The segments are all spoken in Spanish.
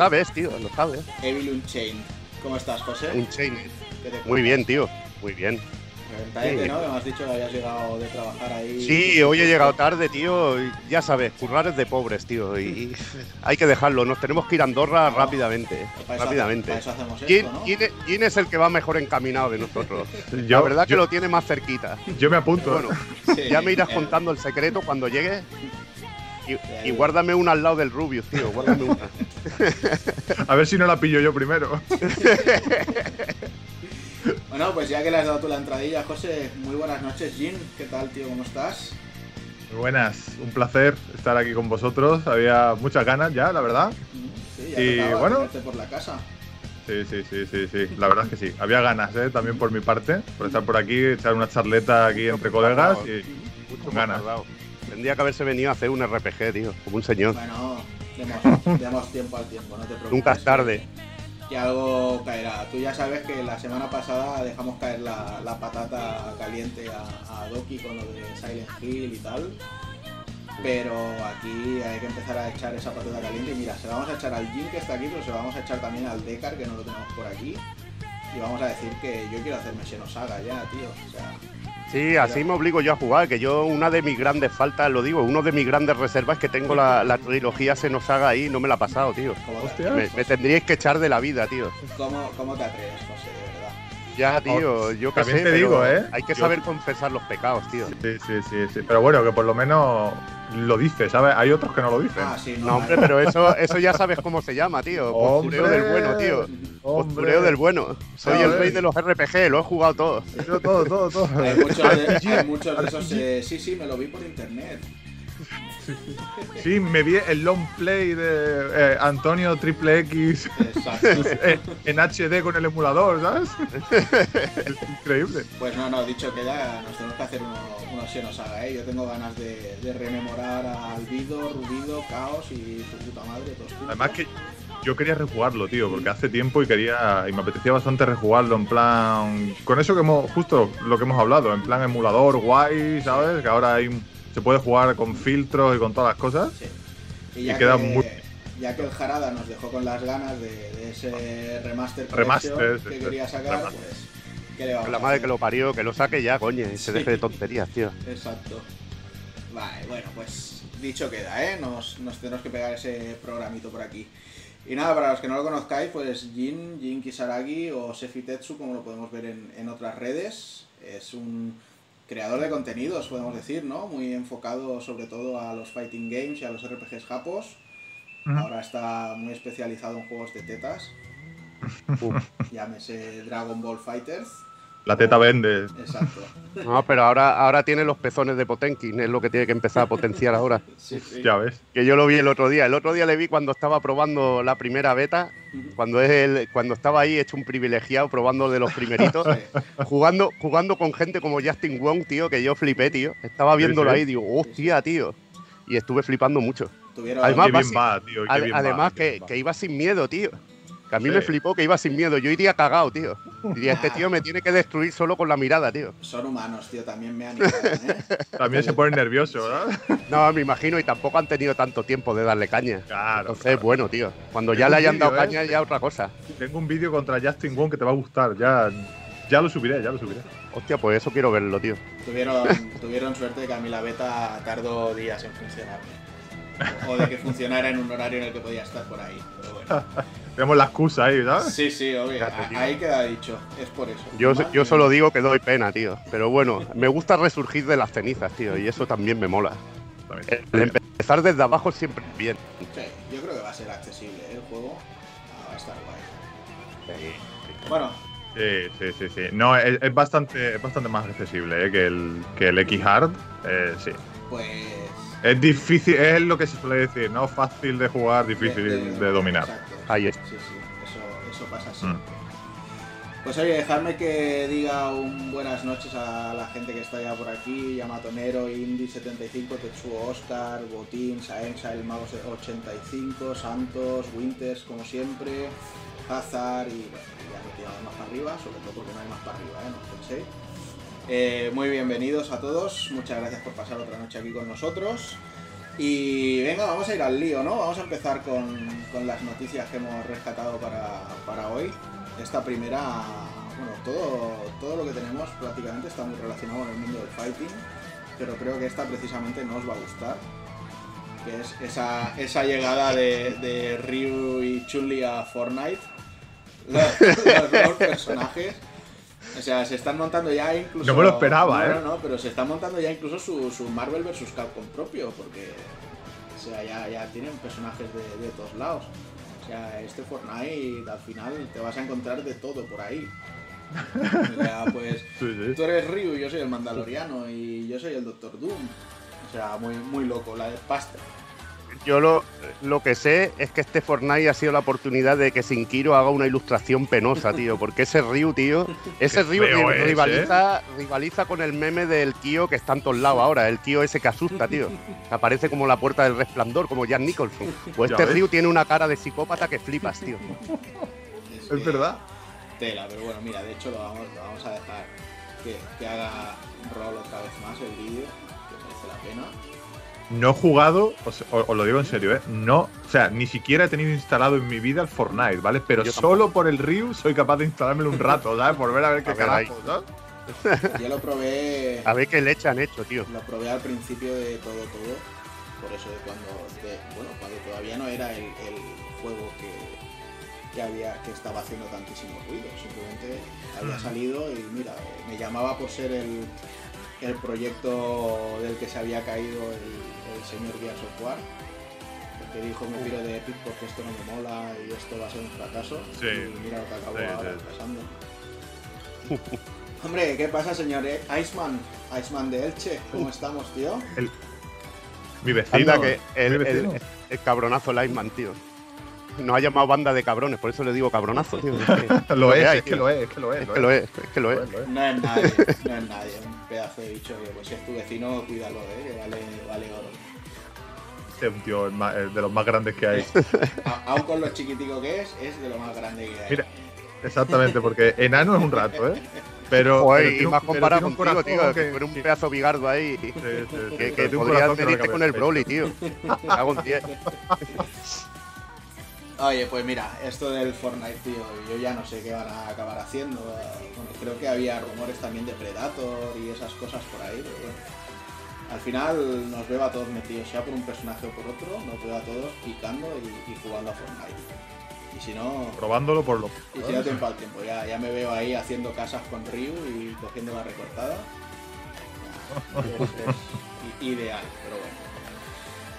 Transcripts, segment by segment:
sabes, tío, lo sabes. Evil Unchained. ¿Cómo estás, José? Unchained. Muy bien, tío, muy bien. Sí. ¿no? me has dicho que habías llegado de trabajar ahí. Sí, hoy he llegado tarde, tío. Ya sabes, currar es de pobres, tío. Y hay que dejarlo. Nos tenemos que ir a Andorra rápidamente. rápidamente. ¿Quién, es el que va mejor encaminado de nosotros? La verdad que lo tiene más cerquita. Yo me apunto. Bueno, ya me irás contando el secreto cuando llegue. Y, guárdame una al lado del Rubius, tío. Guárdame una. a ver si no la pillo yo primero. Bueno, pues ya que le has dado tú la entradilla, José, muy buenas noches, Jim. ¿Qué tal, tío? ¿Cómo estás? Muy buenas, un placer estar aquí con vosotros. Había muchas ganas ya, la verdad. Sí, ya y bueno, por la casa. Sí, sí, sí, sí, sí. La verdad es que sí. Había ganas, ¿eh? También por mi parte, por estar por aquí, echar una charleta aquí entre colegas y mucho ganas. Tendría que haberse venido a hacer un RPG, tío, como un señor. Bueno, demos, tiempo al tiempo, no te preocupes. Nunca es tarde que algo caerá. Tú ya sabes que la semana pasada dejamos caer la, patata caliente a, Doki con lo de Silent Hill y tal. Pero aquí hay que empezar a echar esa patata caliente. Y mira, se la vamos a echar al Jin que está aquí, pero se la vamos a echar también al Dekar que no lo tenemos por aquí. Y vamos a decir que yo quiero hacerme Xenosaga ya, tío. O sea, Sí, así me obligo yo a jugar, que yo una de mis grandes faltas, lo digo, uno de mis grandes reservas es que tengo la, la trilogía se nos haga ahí, no me la ha pasado, tío. Me, me, tendríais que echar de la vida, tío. ¿Cómo, cómo te atreves? Ya, tío, yo que sé, te digo, ¿eh? Hay que saber confesar los pecados, tío. Sí, sí, sí, sí, pero bueno, que por lo menos lo dice, ¿sabes? Hay otros que no lo dicen. Ah, sí, no, hombre, pero eso, eso ya sabes cómo se llama, tío. Postureo del bueno, tío. Postureo del bueno. Soy el rey de los RPG, lo he jugado todo. todo, todo, todo. Hay muchos de, muchos de esos. Eh, sí, sí, me lo vi por internet. Sí, me vi el long play de eh, Antonio Triple X en HD con el emulador, ¿sabes? es increíble. Pues no, no, dicho que ya nos tenemos que hacer uno, uno nos haga, ¿eh? Yo tengo ganas de, rememorar a Alvido, Rubido, Caos y su puta madre. Además que yo quería rejugarlo, tío, porque hace tiempo y quería y me apetecía bastante rejugarlo en plan con eso que hemos justo lo que hemos hablado, en plan emulador guay, ¿sabes? Que ahora hay un se puede jugar con filtros y con todas las cosas. Sí. Y, ya queda que, muy... Ya que el Jarada nos dejó con las ganas de, ese remaster, remaster que quería sacar, pues. ¿qué le la madre que lo parió, que lo saque ya, coño, y se deje de tonterías, tío. Exacto. Vale, bueno, pues dicho queda, ¿eh? Nos, nos tenemos que pegar ese programito por aquí. Y nada, para los que no lo conozcáis, pues Jin, Jin Kisaragi o Sefitetsu, como lo podemos ver en, en otras redes, es un creador de contenidos, podemos decir, ¿no? Muy enfocado sobre todo a los fighting games y a los RPGs japos. Ahora está muy especializado en juegos de tetas. Llámese Dragon Ball Fighters. La teta vende. Exacto. No, pero ahora, ahora tiene los pezones de Potenkin, es lo que tiene que empezar a potenciar ahora. Ya ves. Que yo lo vi el otro día. El otro día le vi cuando estaba probando la primera beta, cuando, es el, cuando estaba ahí hecho un privilegiado probando de los primeritos, jugando, jugando con gente como Justin Wong, tío, que yo flipé, tío. Estaba viéndolo ahí y digo, hostia, tío. Y estuve flipando mucho. Además, además que, que iba sin miedo, tío. Que a mí me flipó que iba sin miedo. Yo iría cagado, tío. Diría, este tío me tiene que destruir solo con la mirada, tío. Son humanos, tío. También me han ¿eh? También se pone nervioso, ¿verdad? No, me imagino. Y tampoco han tenido tanto tiempo de darle caña. Claro. Entonces, bueno, tío. Cuando ya le hayan dado ¿eh? caña, ya otra cosa. Tengo un vídeo contra Justin Wong que te va a gustar. Ya, ya lo subiré, ya lo subiré. Hostia, pues eso quiero verlo, tío. Tuvieron, tuvieron suerte de que a mí la beta tardó días en funcionar. O de que funcionara en un horario en el que podía estar por ahí. Pero bueno. Vemos la excusa ahí, ¿sabes? Sí, sí, obvio. Ahí queda dicho. Es por eso. Yo, yo solo digo que doy pena, tío. Pero bueno, me gusta resurgir de las cenizas, tío. Y eso también me mola. El empezar desde abajo siempre bien. Sí, yo creo que va a ser accesible ¿eh? el juego. Ah, va a estar guay. Sí. Bueno. Sí, sí, sí, sí. No, es, bastante, es bastante más accesible ¿eh? que el, que el X-Hard. Eh, sí. Pues es difícil, es lo que se suele decir, ¿no? Fácil de jugar, difícil de, dominar. Ahí es. Sí, sí, eso, pasa así. Mm. Pues oye, dejadme que diga un buenas noches a la gente que está ya por aquí, Yamatonero, Indy75, Tetsuo Oscar, Botín, Saensa, el Mago 85, Santos, Winters, como siempre, Hazard y bueno, ya me tirado más para arriba, sobre todo porque no hay más para arriba, ¿eh? No penséis. Eh, muy bienvenidos a todos, muchas gracias por pasar otra noche aquí con nosotros. Y venga, vamos a ir al lío, ¿no? Vamos a empezar con, con las noticias que hemos rescatado para, para hoy. Esta primera, bueno, todo, todo lo que tenemos prácticamente está muy relacionado con el mundo del fighting, pero creo que esta precisamente no os va a gustar. Que es esa, esa llegada de, de Ryu y Chun-Li a Fortnite. Los, los dos personajes. O sea, se están montando ya incluso. No me lo esperaba, No, ¿eh? No, no, pero se están montando ya incluso su, su Marvel vs. Capcom propio, porque. O sea, ya, ya tienen personajes de, de todos lados. O sea, este Fortnite al final te vas a encontrar de todo por ahí. O sea, pues. Sí, sí. Tú eres Ryu, yo soy el Mandaloriano y yo soy el Doctor Doom. O sea, muy, muy loco, la de pasta. Yo lo, lo que sé es que este Fortnite ha sido la oportunidad de que Sinkiro haga una ilustración penosa, tío. Porque ese Ryu, tío, ese Ryu feo ri- es, rivaliza, rivaliza con el meme del Kyo que está en todos lados ahora. El Kyo ese que asusta, tío. Que aparece como la puerta del resplandor, como Jack Nicholson. Pues este ves. Ryu tiene una cara de psicópata que flipas, tío. Es, verdad. Tela, pero bueno, mira, de hecho lo vamos, lo vamos a dejar que, que haga rol otra vez más el vídeo, que merece la pena. No he jugado, os, lo digo en serio, ¿eh? No, o sea, ni siquiera he tenido instalado en mi vida el Fortnite, ¿vale? Pero Yo tampoco. solo por el Ryu soy capaz de instalármelo un rato, ¿sabes? Por ver a ver qué A ver, carajo, ¿sabes? Yo lo probé, A ver qué leche han hecho, tío. lo probé al principio de todo todo, por eso de cuando, de- bueno, cuando todavía no era el, el juego que, que había, que estaba haciendo tantísimo ruido, simplemente había Mm. salido y mira, eh, me llamaba por ser el, el proyecto del que se había caído el, el señor Gears of War. Que dijo me piro de Epic porque esto no me mola y esto va a ser un fracaso. Sí. Y mira lo que acabó Sí, ahora sí. pasando. Hombre, ¿qué pasa, señor E- Iceman? Iceman de Elche, ¿cómo estamos, tío? Mi vecino. Anda, que el, mi el, el cabronazo Lightman, tío. Nos ha llamado banda de cabrones, por eso le digo cabronazo, tío. Es que, lo es, es que lo es, es que lo es. es que lo es, es que lo es. lo lo. No es nadie, no es nadie, pedazo de bicho que pues si es tu vecino, cuídalo, ¿eh? que vale, vale oro. Este es un tío de los más grandes que hay. A- aun con lo chiquitico que es, es de lo más grande que hay. Mira, Exactamente, porque enano es un rato, ¿eh? Pero. Joder, pero y más comparado un contigo, tío, que eres un sí, pedazo bigardo ahí. sí, sí, sí, Que, que podrías cabe con el. Broly, tío. Hago un 10. Oye, pues mira, esto del Fortnite, tío, yo ya no sé qué van a acabar haciendo. Bueno, creo que había rumores también de Predator y esas cosas por ahí, pero bueno. Al final nos veo a todos metidos, sea por un personaje o por otro, nos veo a todos picando y, y jugando a Fortnite. Y si no, Probándolo por lo. y si no tiempo al tiempo, ya, ya me veo ahí haciendo casas con Ryu y cogiendo la recortada. Ya, es- ideal, pero bueno.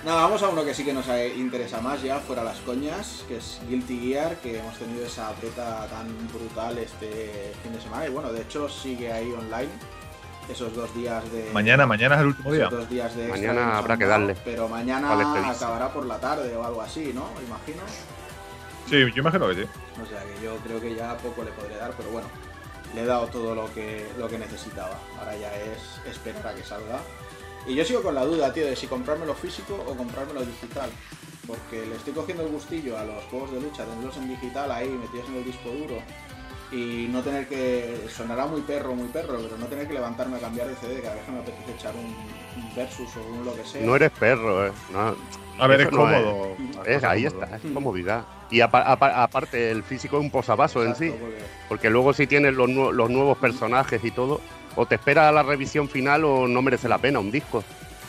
Nada, vamos a uno que sí que nos interesa más ya, fuera las coñas, que es Guilty Gear, que hemos tenido esa beta tan brutal este fin de semana. Y bueno, de hecho sigue ahí online esos dos días de... Mañana, mañana es el último día. dos días de Mañana habrá que darle. Pero mañana acabará por la tarde o algo así, ¿no? Imagino. Sí, yo imagino que sí. O sea que yo creo que ya poco le podré dar, pero bueno, le he dado todo lo que, lo que necesitaba. Ahora ya es esperar a que salga. Y yo sigo con la duda, tío, de si comprármelo físico o comprármelo digital. Porque le estoy cogiendo el gustillo a los juegos de lucha, tenerlos en digital ahí, metidos en el disco duro. Y no tener que. Sonará muy perro, muy perro, pero no tener que levantarme a cambiar de CD cada vez que me apetece echar un, un versus o un lo que sea. No eres perro, eh. No, A ver, Eso es no es. cómodo. es, ahí está, es comodidad. Y apa- apa- aparte, el físico es un posavasos en sí. Exacto, porque- Porque luego si tienes los, nu- los nuevos personajes y todo, o te espera a la revisión final o no merece la pena un disco.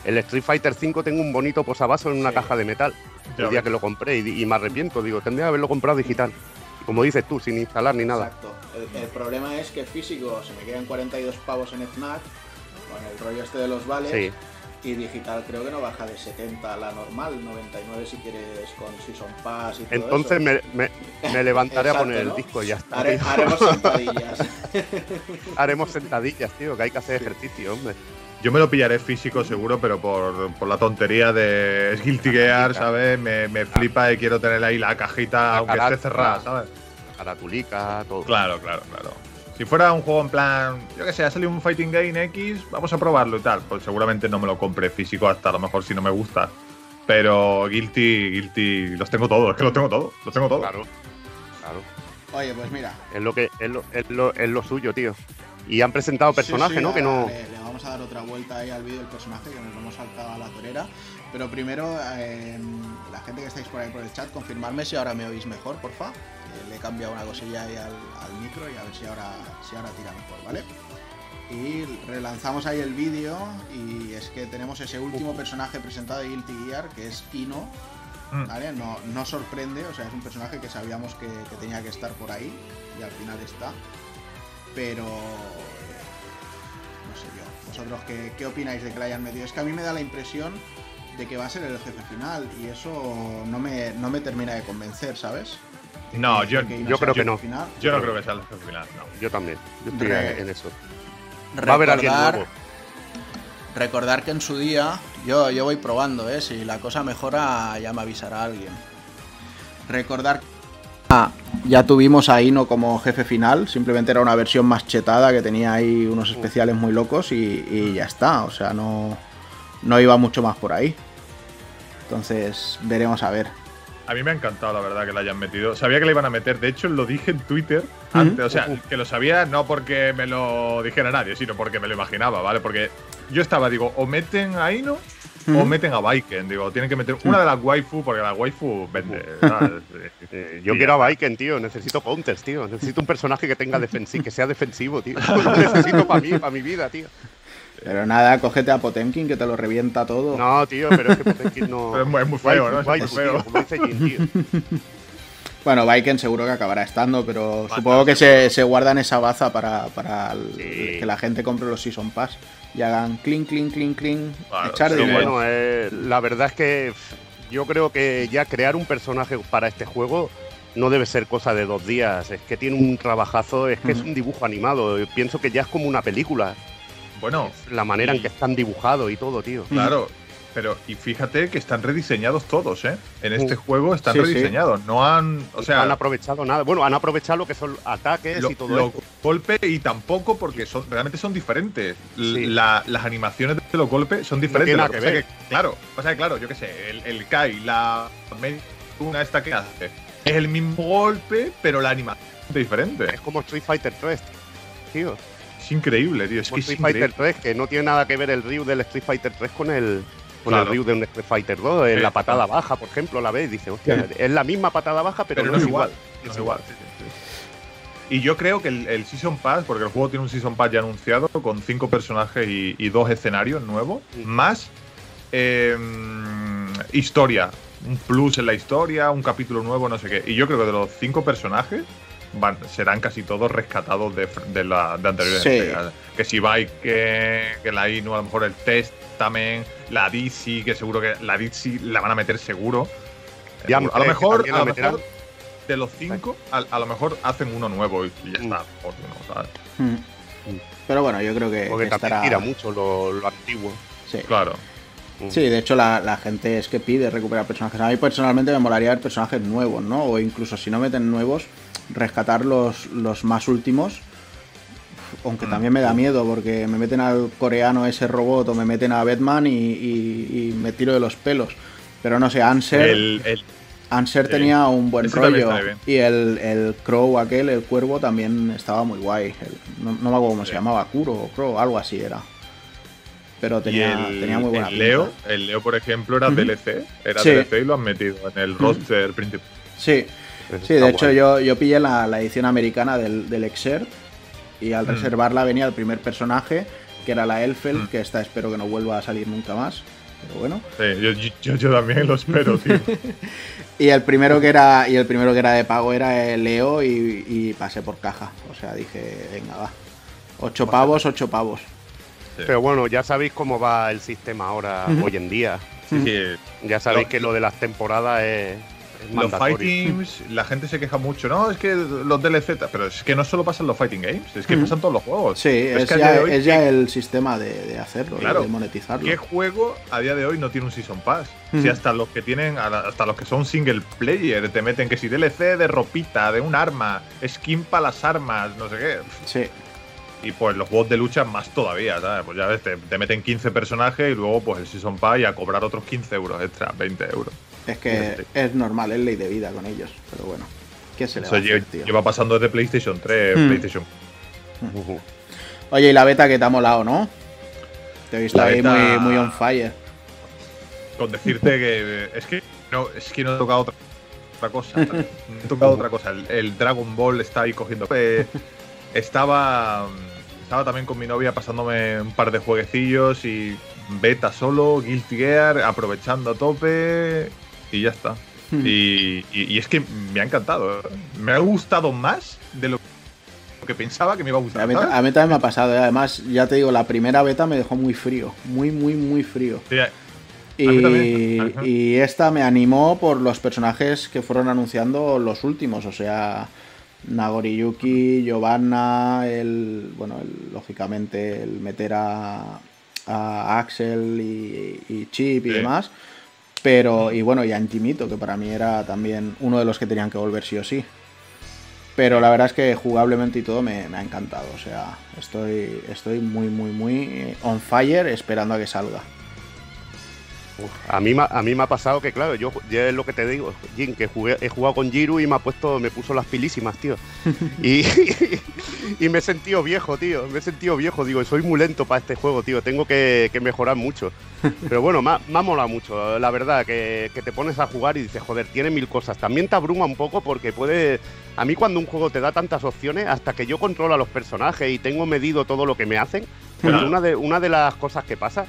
El Street Fighter V tengo un bonito posavasos en una Sí. caja de metal. El día que lo compré y, y me arrepiento, digo, tendría que haberlo comprado digital. Como dices tú, sin instalar ni nada. Exacto. El, el problema es que físico se me quedan 42 pavos en FNAC con el rollo este de los vales Sí, y digital creo que no baja de 70 la normal, 99 si quieres con Season Pass y todo entonces eso. me, me- me levantaré Exacto, a poner ¿no? el disco y ya está. Hare- haremos sentadillas. Haremos sentadillas, tío, que hay que hacer ejercicio, hombre. Yo me lo pillaré físico seguro, pero por, por la tontería de es Guilty Gear, ¿sabes? Me, me flipa y quiero tener ahí la cajita, La aunque esté cerrada, ¿sabes? Caratulica, todo. Claro, claro, claro. Si fuera un juego en plan, yo que sé, ha salido un Fighting Game X, vamos a probarlo y tal, pues seguramente no me lo compre físico hasta a lo mejor si no me gusta. Pero Guilty, Guilty, los tengo todos, es que los tengo todos, los tengo todos. Claro, claro. Oye, pues mira. Es lo que es lo, es lo, es lo suyo, tío. Y han presentado personajes, Sí, sí, ¿no? Que no. Le, le vamos a dar otra vuelta ahí al vídeo del personaje que nos hemos saltado a la torera. Pero primero, eh, la gente que estáis por ahí por el chat, confirmarme si ahora me oís mejor, porfa. Eh, le he cambiado una cosilla ahí al, al, micro y a ver si ahora, si ahora tira mejor, ¿vale? Y relanzamos ahí el vídeo y es que tenemos ese último personaje presentado de Guilty Gear, que es Ino, ¿vale? No, no sorprende, o sea, es un personaje que sabíamos que, que tenía que estar por ahí y al final está. Pero no sé yo. ¿Vosotros qué, qué, opináis de que la hayan metido? Es que a mí me da la impresión de que va a ser el jefe final y eso no me, no me termina de convencer, ¿sabes? No, yo, de que yo creo que no. Final. Yo no creo que sea el jefe final, no. Yo también. Yo estoy Re- en eso. Va a haber alguien Recordar, nuevo. recordar que en su día, yo, yo voy probando, ¿eh? si la cosa mejora ya me avisará alguien. Recordar que ah, ya tuvimos a Ino como jefe final, simplemente era una versión más chetada que tenía ahí unos especiales muy locos y, y ya está, o sea, no, no iba mucho más por ahí. Entonces, veremos a ver. A mí me ha encantado, la verdad, que la hayan metido. Sabía que la iban a meter, de hecho lo dije en Twitter antes. O sea, que lo sabía no porque me lo dijera nadie, sino porque me lo imaginaba, ¿vale? Porque yo estaba, digo, o meten a Ino o meten a Baiken. Digo, tienen que meter una de las waifu, porque la waifu vende. yo quiero a. Viken, tío. Necesito counters, tío. Necesito un personaje que tenga defensivo, que sea defensivo, tío. Lo necesito para mí, para mi vida, tío. Pero nada, cógete a Potemkin que te lo revienta todo. No, tío, pero es que Potemkin no. Es muy- es muy feo, ¿no? Es muy feo. tío, como dice Jin, tío. Bueno, Viken seguro que acabará estando, pero supongo que se, se guardan esa baza para, para el- Sí. que la gente compre los Season Pass y hagan clink, clink, clink, clink, Claro, echar sí, dinero. bueno, eh, la verdad es que yo creo que ya crear un personaje para este juego no debe ser cosa de dos días. Es que tiene un trabajazo, es que es un dibujo animado. Yo Pienso que ya es como una película. Bueno, La manera en que están dibujados y todo, tío. claro. Pero, y fíjate que están rediseñados todos, ¿eh? En este Uh. juego están Sí, sí. rediseñados. No han. O sea, no han aprovechado nada. Bueno, han aprovechado lo que son ataques lo- y todo los esto. golpes y tampoco porque son realmente son diferentes. Sí. la- las animaciones de los golpes son diferentes. tiene nada que claro, pasa que claro, yo qué sé, el, el Kai, la una esta que hace, es el mismo golpe, pero la animación es diferente. Es como Street Fighter 3, tío. Es increíble, tío. Es que Street. Fighter 3, que no tiene nada que ver el Ryu del Street Fighter 3 con el, con Claro. el Ryu de un Street Fighter 2. En Sí, la patada baja, por ejemplo, la ves, dice, hostia, es la misma patada baja, pero, no, es igual. No es igual. sí. Y yo creo que el, el Season Pass, porque el juego tiene un Season Pass ya anunciado con cinco personajes y, y dos escenarios nuevos, más eh, historia, un plus en la historia, un capítulo nuevo, no sé qué. Y yo creo que de los cinco personajes van, serán casi todos rescatados de, fr- de la de anteriores Sí. entregas. Que si va que, que la Inu, a lo mejor el Test también, la DC, que seguro que la DC la van a meter seguro. Ya, a lo eh, mejor, a lo mejor de los cinco, a, a lo mejor hacen uno nuevo y ya Mm. está. por uno, ¿sabes? Mm. Pero bueno, yo creo que, Porque también estará. tira mucho lo, lo antiguo. Sí. Claro. Sí, de hecho la, la gente es que pide recuperar personajes. A mí personalmente me molaría ver personajes nuevos, ¿no? O incluso si no meten nuevos, rescatar los, los más últimos. Aunque Mm. también me da miedo porque me meten al coreano ese robot o me meten a Batman y, y- y me tiro de los pelos. Pero no sé, Anser, El, el- Anser tenía un buen rollo. Y el, el Crow aquel, el cuervo, también estaba muy guay. No, no me acuerdo cómo se llamaba, Kuro o Crow, algo así era. Pero y tenía, el- tenía muy buena el Leo, pinta. el Leo, por ejemplo, era. DLC. Era Sí. DLC y lo han metido en el roster principal. Sí, Eso Sí, está de hecho guay. yo, yo pillé la, la edición americana del, del Exert y al Mm. reservarla venía el primer personaje, que era la Elfel, Mm. que esta espero que no vuelva a salir nunca más. Pero bueno. Sí, yo, yo, yo también lo espero, tío. Y el primero que era, y el primero que era de pago era el Leo y, y pasé por caja. O sea, dije, venga, va. Ocho pavos, ocho pavos. Sí. Pero bueno, ya sabéis cómo va el sistema ahora, hoy en día. Sí, sí. Ya sabéis que lo de las temporadas es Los mandatorio. fightings, la gente se queja mucho, no, es que los DLC, pero es que no solo pasan los fighting games, es que pasan todos los juegos. Sí, es, que ya, hoy, es ya el sistema de, de hacerlo, Claro. de monetizarlo. ¿Qué juego a día de hoy no tiene un Season Pass? Ujú. Si hasta los que tienen, hasta los que son single player, te meten que si DLC de ropita, de un arma, skin para las armas, no sé qué. Sí, Y pues los juegos de lucha más todavía, ¿sabes? Pues ya ves, te, te meten 15 personajes y luego pues el Season Pass y a cobrar otros 15 euros extra, 20 euros. Es que es normal, es ley de vida con ellos. Pero bueno, ¿qué se le Eso va a hacer, lle- tío? lleva pasando desde PlayStation 3, Hmm. PlayStation Ujú. Oye, y la beta que te ha molado, ¿no? Te he visto La ahí beta- muy, muy on fire. Con decirte que es que no, es que no he tocado otra, otra cosa. No he tocado otra cosa. El, el Dragon Ball está ahí cogiendo. Estaba, estaba también con mi novia pasándome un par de jueguecillos y beta solo, Guilty Gear, aprovechando a tope y ya está. Y, y- y es que me ha encantado. ¿eh? Me ha gustado más de lo que pensaba que me iba a gustar. A mí, ¿sabes? a mí también me ha pasado, ¿eh? además, ya te digo, la primera beta me dejó muy frío, muy, muy, muy frío. Sí, Y, y esta me animó por los personajes que fueron anunciando los últimos, o sea, Nagoriyuki, Giovanna, el, bueno, el- lógicamente el meter a, a Axel y, y Chip y Sí. demás, pero, y bueno, y a Antimito, que para mí era también uno de los que tenían que volver sí o sí. Pero la verdad es que jugablemente y todo me, me ha encantado, o sea, estoy, estoy muy, muy, muy on fire esperando a que salga. A, mí, me ha- a mí me ha pasado que, claro, yo ya es lo que te digo, Jin, que jugué- he jugado con Jiru y me ha puesto, me puso las pilísimas, tío. Y, y me he sentido viejo, tío. Me he sentido viejo, digo, soy muy lento para este juego, tío. Tengo que, que mejorar mucho. Pero bueno, me ha, me ha molado mucho, la verdad, que, que te pones a jugar y dices, joder, tiene mil cosas. También te abruma un poco porque puede. A mí, cuando un juego te da tantas opciones, hasta que yo controlo a los personajes y tengo medido todo lo que me hacen, Claro. una de, una de las cosas que pasa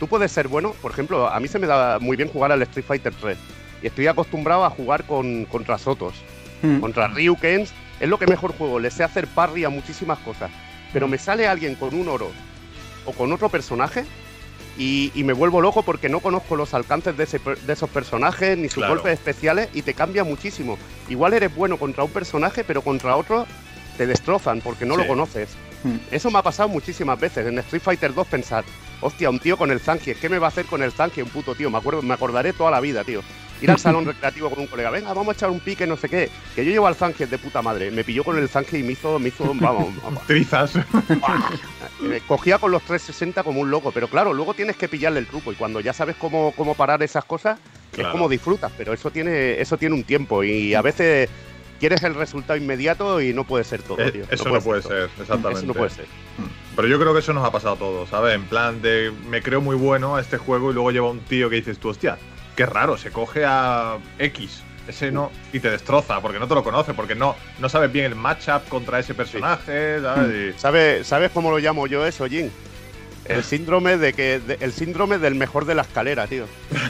tú puedes ser bueno, por ejemplo, a mí se me da muy bien jugar al Street Fighter 3 y estoy acostumbrado a jugar con, contra Sotos, Mm. contra Ryukens, es lo que mejor juego, le sé hacer parry a muchísimas cosas, pero me sale alguien con un oro o con otro personaje y, y me vuelvo loco porque no conozco los alcances de, ese per- de esos personajes ni sus Claro. golpes especiales y te cambia muchísimo. Igual eres bueno contra un personaje, pero contra otro te destrozan porque no Sí. lo conoces. Mm. Eso me ha pasado muchísimas veces. En Street Fighter 2 pensar, hostia, un tío con el Zangie, ¿qué me va a hacer con el Zangie? Un puto tío, me acuerdo, me acordaré toda la vida, tío. Ir al salón recreativo con un colega, venga, vamos a echar un pique, no sé qué. Que yo llevo al Zangie de puta madre. Me pilló con el Zangie y me hizo, me hizo, vamos, vamos. Trizas. Eh, cogía con los 360 como un loco, pero claro, luego tienes que pillarle el truco y cuando ya sabes cómo, cómo parar esas cosas, es como disfrutas, pero eso tiene, eso tiene un tiempo y a veces quieres el resultado inmediato y no puede ser todo, Eh, tío. eso no puede todo. ser, exactamente. Eso no puede ser. Pero yo creo que eso nos ha pasado a todos, ¿sabes? En plan de me creo muy bueno a este juego y luego lleva un tío que dices tú, hostia, qué raro, se coge a X, ese no, y te destroza, porque no te lo conoce, porque no, no sabes bien el matchup contra ese personaje, ¿sabes? Y- ¿Sabes, ¿Sabes cómo lo llamo yo eso, Jin? El síndrome de que de- el síndrome del mejor de la escalera, tío.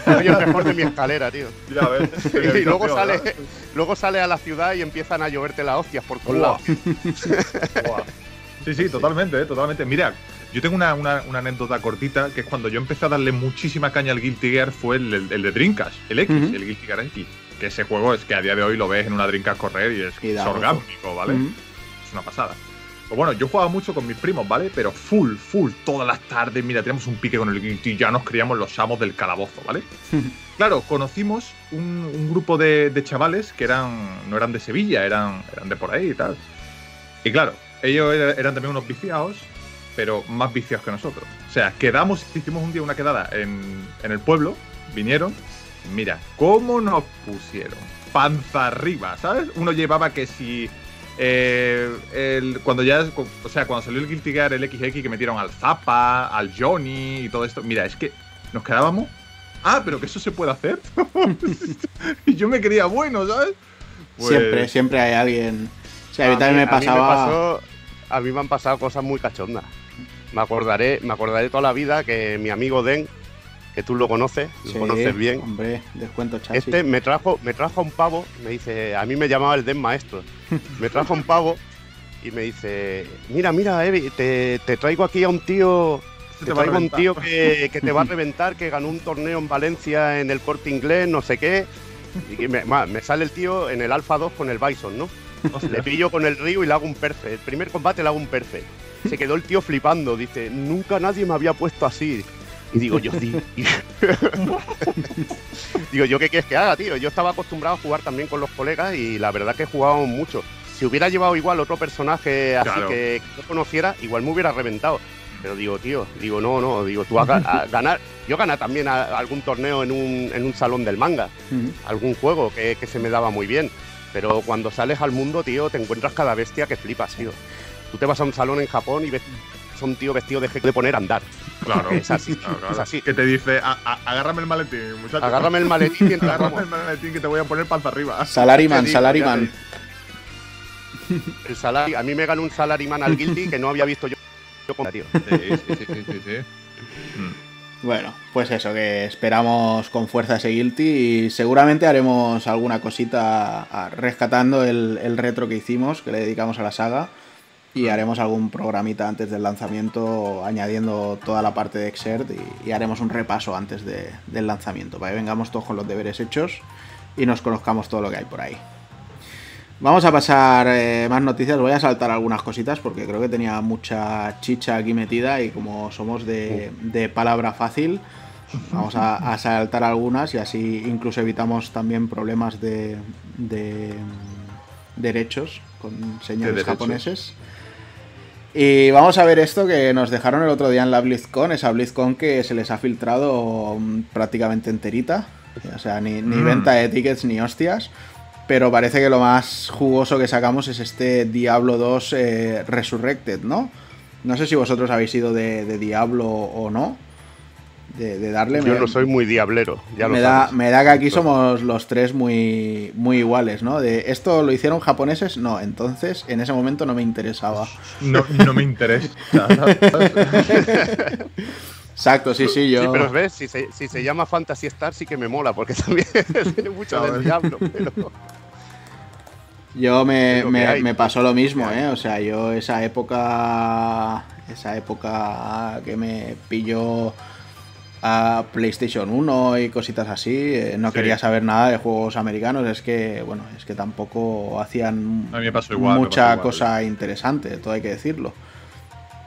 Soy el mejor de mi escalera, tío. Ya ves. Y luego sale, ¿verdad? luego sale a la ciudad y empiezan a lloverte las hostias por todos lados. Sí, sí, totalmente, eh, totalmente. Mira, yo tengo una, una- una anécdota cortita que es cuando yo empecé a darle muchísima caña al Guilty Gear fue el, el- el de Dreamcast, el X, el Guilty Gear X. Que ese juego es que a día de hoy lo ves en una Dreamcast correr y es, Y es orgánico, ¿vale? Es una pasada. Pues bueno, yo jugaba mucho con mis primos, ¿vale? Pero full, full, todas las tardes, mira, teníamos un pique con el Guilty y ya nos criamos los amos del calabozo, ¿vale? Claro, conocimos un, un grupo de, de chavales que eran no eran de Sevilla, eran, eran de por ahí y tal. Y claro, ellos era- eran también unos viciados, pero más viciados que nosotros. O sea, quedamos, hicimos un día una quedada en, en el pueblo, vinieron, mira, cómo nos pusieron. Panza arriba, ¿sabes? Uno llevaba que si. eh, el- cuando ya. O sea, cuando salió el Guilty Gear, el XX, que metieron al Zappa, al Johnny y todo esto. Mira, es que nos quedábamos. Ah, pero que eso se puede hacer. y yo me creía bueno, ¿sabes? Pues- Siempre, siempre hay alguien. O sea, a mí A también me a mí pasaba. pasó- a mí me han pasado cosas muy cachondas. Me acordaré, me acordaré toda la vida que mi amigo Den, que tú lo conoces, lo conoces bien, Hombre, descuento chasis. este me trajo, me trajo a un pavo, me dice, a mí me llamaba el Den maestro. Me trajo un pavo y me dice, mira, mira, Evi, te, te traigo aquí a un tío, te traigo un reventar". tío que, que te va a reventar, que ganó un torneo en Valencia en el corte inglés, no sé qué. Y que me, me sale el tío en el Alpha 2 con el Bison, ¿no? Le pillo con el río y le hago un perfect. El primer combate le hago un perfect. Se quedó el tío flipando. Dice, nunca nadie me había puesto así. Y digo, yo, di- digo, ¿yo qué quieres que haga, tío? Yo estaba acostumbrado a jugar también con los colegas y la verdad que jugábamos mucho. Si hubiera llevado igual otro personaje así Claro. que, no conociera, igual me hubiera reventado. Pero digo, tío, digo, no, no, digo, tú a, a ganar. Yo gané también a- algún torneo en un, en un salón del manga algún juego que, que se me daba muy bien. Pero cuando sales al mundo, tío, te encuentras cada bestia que flipas, tío. Tú te vas a un salón en Japón y ves a un tío vestido de jeque de poner a andar. Claro. Es así, Claro, claro. es así. Que te dice, "A- a- agárrame el maletín, muchacho. Agárrame el maletín y entra, Agárrame vamos. el maletín que te voy a poner panza arriba. Salaryman, Te digo, digo. El salari, a mí me ganó un salaryman al guilty que no había visto yo, yo con tío. Sí, sí, sí, sí, sí, sí. Mm. Bueno, pues eso, que esperamos con fuerza ese Guilty y seguramente haremos alguna cosita rescatando el, el retro que hicimos, que le dedicamos a la saga, y haremos algún programita antes del lanzamiento añadiendo toda la parte de Exert y, y haremos un repaso antes de- del lanzamiento, para que vengamos todos con los deberes hechos y nos conozcamos todo lo que hay por ahí. Vamos a pasar eh, más noticias. Voy a saltar algunas cositas porque creo que tenía mucha chicha aquí metida y como somos de, de palabra fácil, vamos a, a saltar algunas y así incluso evitamos también problemas de, de, derechos con señores derechos. japoneses. Y vamos a ver esto que nos dejaron el otro día en la BlizzCon, esa BlizzCon que se les ha filtrado mm, prácticamente enterita. O sea, ni, ni Mm. venta de tickets ni hostias. Pero parece que lo más jugoso que sacamos es este Diablo 2 eh, Resurrected, ¿no? No sé si vosotros habéis ido de, de Diablo o no. De, de darle. Yo me- no soy muy diablero, ya lo me da, sabes. me da que aquí somos los tres muy, muy iguales, ¿no? De esto lo hicieron japoneses, no, entonces en ese momento no me interesaba. No, no me interesa. Exacto, sí, sí, yo. Sí, pero ves, si se, si se llama Fantasy Star sí que me mola, porque también tiene mucho del diablo. Pero... Yo me, me- pasó lo mismo, ¿eh? O sea, yo esa época. Esa época que me pilló a PlayStation 1 y cositas así, eh, no Sí. quería saber nada de juegos americanos. Es que, bueno, es que tampoco hacían igual, mucha igual. cosa interesante, todo hay que decirlo.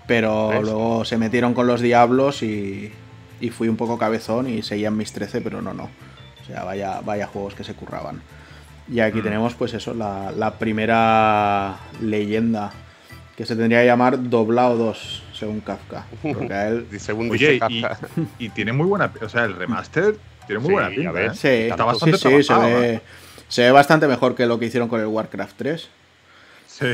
Pero ¿Ves? luego se metieron con los diablos y, y fui un poco cabezón y seguían mis 13, pero no, no. O sea, vaya, vaya juegos que se curraban. Y aquí Mm. tenemos, pues eso, la, la primera leyenda que se tendría que llamar Doblao 2, según Kafka. Porque a él. Y según Oye, dice y, Kafka. y tiene muy buena. O sea, el remaster tiene muy Sí, buena pinta. ver. ¿eh? Sí, Está bastante sí, sí, se trabajado, ve, ¿eh? se ve bastante mejor que lo que hicieron con el Warcraft 3. Sí.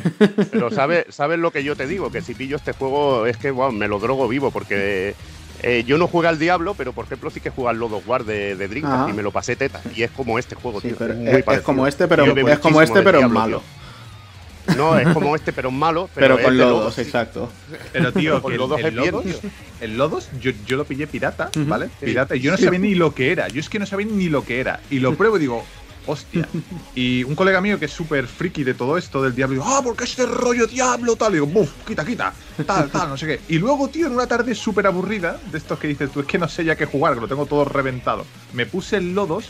Pero ¿sabes, sabes lo que yo te digo, que si pillo este juego es que wow, me lo drogo vivo, porque eh, yo no juego al Diablo, pero por ejemplo sí que juego al Lord of War de, de Dreamcast Ajá. y me lo pasé teta. Y es como este juego, Sí, tío. pero es, muy como este, pero Yo es como este, pero Diablo, malo. tío. No, es como este, pero malo. Pero, Pero, con lodos, sí. exacto. Pero tío, Con el, Lodos el es bien, Lodos, tío. el Lodos yo, yo lo pillé pirata. ¿vale? Pirata. Y yo no sabía ni lo que era. Yo es que no sabía ni lo que era. Y lo pruebo y digo, hostia. Y un colega mío que es súper friki de todo esto del diablo, digo, ah, porque este rollo diablo, tal. Y digo, buf, quita, quita, tal, tal, no sé qué. Y luego, tío, en una tarde súper aburrida, de estos que dices tú, es que no sé ya qué jugar, que lo tengo todo reventado. Me puse el Lodos.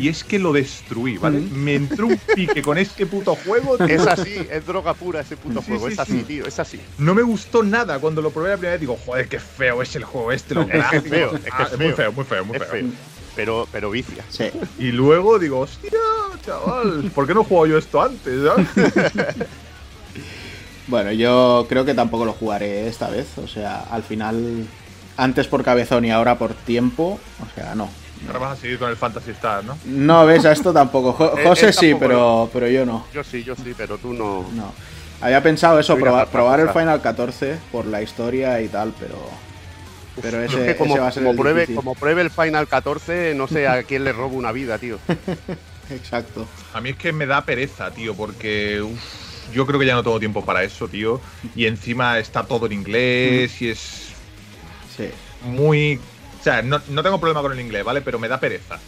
Y es que lo destruí, ¿vale? Me entró un pique con este puto juego, tío. Es así, es droga pura ese puto Sí, juego. sí, es así, sí. tío, es así. No me gustó nada cuando lo probé la primera vez. Digo, joder, qué feo es el juego este, lo Es que es feo, es que Ah, es muy feo. feo, muy feo, muy Es feo. feo. Pero, pero vicia. Sí. Y luego digo, hostia, chaval, ¿por qué no juego yo esto antes? Bueno, yo creo que tampoco lo jugaré esta vez. O sea, al final, antes por cabezón y ahora por tiempo. O sea, no. Ahora vas a seguir con el Fantasy Star, ¿no? No ves a esto tampoco. Jo- Él- José él sí, tampoco pero, pero yo no. Yo sí, yo sí, pero tú no. No. Había pensado eso, probar, probar el. Final 14 por la historia y tal, pero. Pero Es ese, que como, ese va a ser como el pruebe, como pruebe el Final 14, no sé a quién le robo una vida, tío. Exacto. A mí es que me da pereza, tío, porque uf, yo creo que ya no tengo tiempo para eso, tío. Y encima está todo en inglés y es Sí. muy... O sea, no, no tengo problema con el inglés, ¿vale? Pero me da pereza.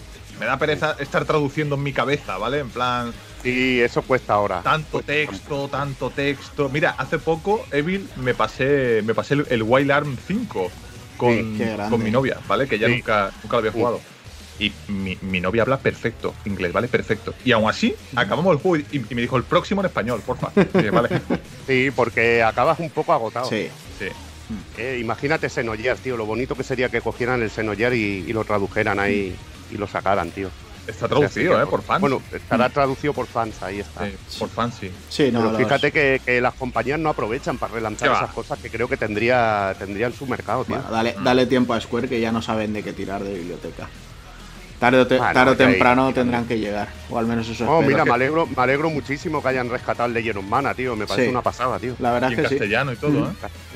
Me da pereza estar traduciendo en mi cabeza, ¿vale? En plan, Sí, eso cuesta ahora. tanto texto, tanto texto. Mira, hace poco, Evil, me pasé, me pasé el, el Wild Arm 5 con, Sí, mi novia, ¿vale? Que ya Sí. nunca, nunca lo había jugado. Y mi, mi novia habla perfecto inglés, ¿vale? Perfecto. Y aún así, acabamos el juego y, y me dijo el próximo en español, porfa. Dije, vale. Sí, porque acabas un poco agotado. Sí. Sí. Eh, imagínate Xenogears, tío. Lo bonito que sería que cogieran el Xenogears y, y lo tradujeran ahí y lo sacaran, tío. Está traducido, que ¿eh? Por fans. Bueno, estará traducido por fans, ahí está. Sí, por fans, sí. Sí, no, Pero los- fíjate que, que las compañías no aprovechan para relanzar esas cosas que creo que tendría tendrían su mercado, tío. Bueno, dale, dale tiempo a Square que ya no saben de qué tirar de biblioteca. Tarde o, te- tarde o que ahí- temprano tendrán que llegar. O al menos eso No, espero. mira, me alegro, me alegro muchísimo que hayan rescatado el Legend of Mana, tío. Me parece Sí. una pasada, tío. La verdad Y es en que sí. castellano y todo, ¿eh?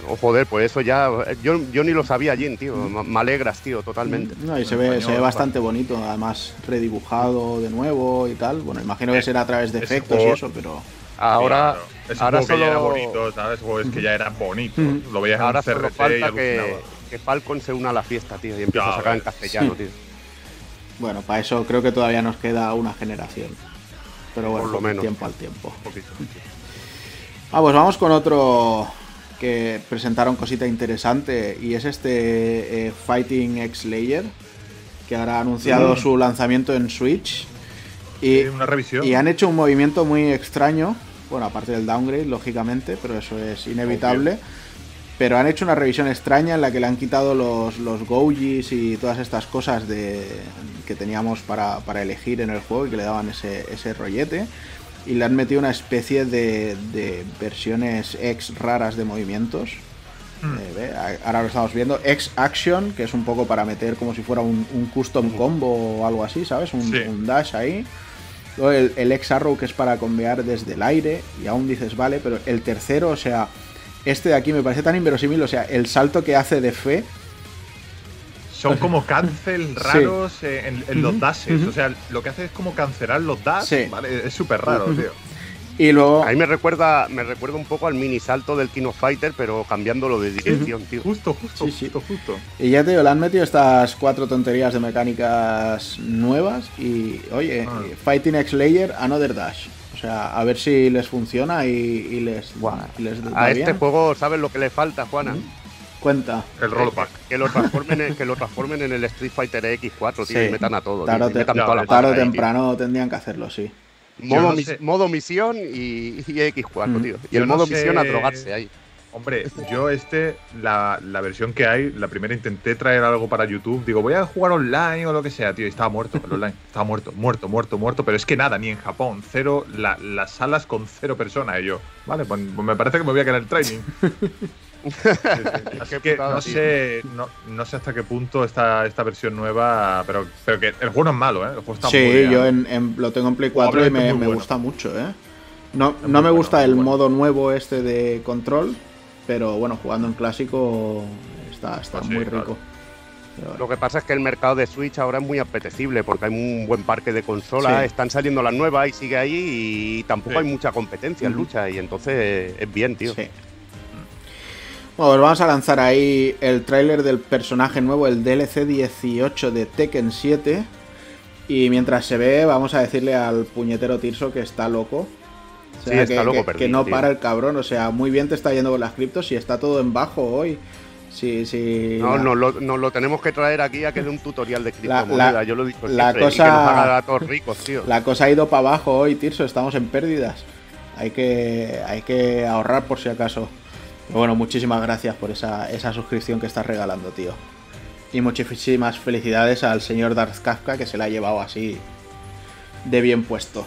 Oh, joder, pues eso ya. Yo, yo ni lo sabía, Jin, tío. Me me alegras, tío, totalmente. No, y se En ve, español, se ve bastante bonito, además redibujado de nuevo y tal. Bueno, imagino que será a través de efectos y juego- eso, pero. Ahora, Claro. Ese ahora juego que ya era solo- bonito, ¿sabes? Juegos que ya era bonito. Lo veías en ahora solo CRT y falta que, alucinaba. que Falcon se una a la fiesta, tío, y empiece Ya a sacar en castellano, tío. Bueno, para eso creo que todavía nos queda una generación. Pero bueno, Por lo menos. tiempo al tiempo. Poquito. Ah, pues vamos con otro que presentaron cosita interesante y es este eh, Fighting X Layer que ahora ha anunciado Mm. su lanzamiento en Switch y, una revisión. y han hecho un movimiento muy extraño, bueno, aparte del downgrade, lógicamente, pero eso es inevitable. Pero han hecho una revisión extraña en la que le han quitado los, los y todas estas cosas de, que teníamos para, para elegir en el juego y que le daban ese, ese rollete. Y le han metido una especie de, de versiones X raras de movimientos. Hmm. Eh, Ahora lo estamos viendo. X Action, que es un poco para meter como si fuera un, un custom combo o algo así, ¿sabes? Un, Sí. un dash ahí. Luego el, el X Arrow, que es para convear desde el aire. Y aún dices, vale, pero el tercero, o sea, este de aquí me parece tan inverosímil. O sea, el salto que hace de fe. Son como cancel raros eh, en, en los dashes. O sea, lo que hace es como cancelar los dashes. Sí. ¿vale? Es súper raro, tío. Y luego. A mí me recuerda, me recuerda un poco al mini salto del King of Fighter, pero cambiándolo de dirección, tío. Justo, justo, Sí, sí. justo, justo. Y ya te digo, le han metido estas cuatro tonterías de mecánicas nuevas. Y oye, Ah. Fighting X Layer, Another Dash. O sea, a ver si les funciona y, y les, Buah. les va A este bien. juego, ¿sabes lo que le falta, Juana? Cuenta. El rollback. Que lo transformen en, que lo transformen en el Street Fighter X4, tío, Sí. y metan a todo. Tarde tío, o y te- metan Ya toda la ves. Tarde o ahí, temprano tendrían que hacerlo, sí. Modo, no sé. modo misión y, y X4, Mm. tío. Y Yo el no modo sé- misión a drogarse ahí. Hombre, yo este, la, la versión que hay, la primera intenté traer algo para YouTube. Digo, voy a jugar online o lo que sea, tío. Y estaba muerto el online. Estaba muerto, muerto, muerto, muerto. Pero es que nada, ni en Japón. Cero, la- las salas con cero personas. Y yo, vale, pues, pues me parece que me voy a quedar en el training. Sí, sí. Así que putada, no sé, no, no sé hasta qué punto esta, esta versión nueva, pero, pero que el juego no es malo, ¿eh? El juego está muy Sí, bien. yo en- en- lo tengo en Play 4 y me, muy me bueno. gusta mucho, ¿eh? No, no muy me bueno, gusta muy el bueno. modo nuevo este de control, pero bueno, jugando en clásico está, está Pues muy rico. Lo que pasa es que el mercado de Switch ahora es muy apetecible porque hay un buen parque de consolas, Sí. están saliendo las nuevas y sigue ahí y tampoco Sí. hay mucha competencia en lucha y entonces es bien, tío. Sí. Bueno, pues vamos a lanzar ahí el tráiler del personaje nuevo, el DLC 18 de Tekken 7. Y mientras se ve, vamos a decirle al puñetero Tirso que está loco. O sea, Sí, está que, loco que- perdido, que no tío. para el cabrón. O sea, muy bien te está yendo con las criptos y está todo en bajo hoy. Sí, sí. No, la- nos lo, nos lo tenemos que traer aquí a que dé un tutorial de criptomonedas, la- yo lo he dicho la siempre, y cosa- que nos haga a todos ricos, tío. La cosa ha ido para abajo hoy, Tirso. Estamos en pérdidas. Hay que, hay que ahorrar por si acaso. Pero bueno, muchísimas gracias por esa, esa suscripción que estás regalando, tío. Y muchísimas felicidades al señor Darth Kafka que se la ha llevado así de bien puesto.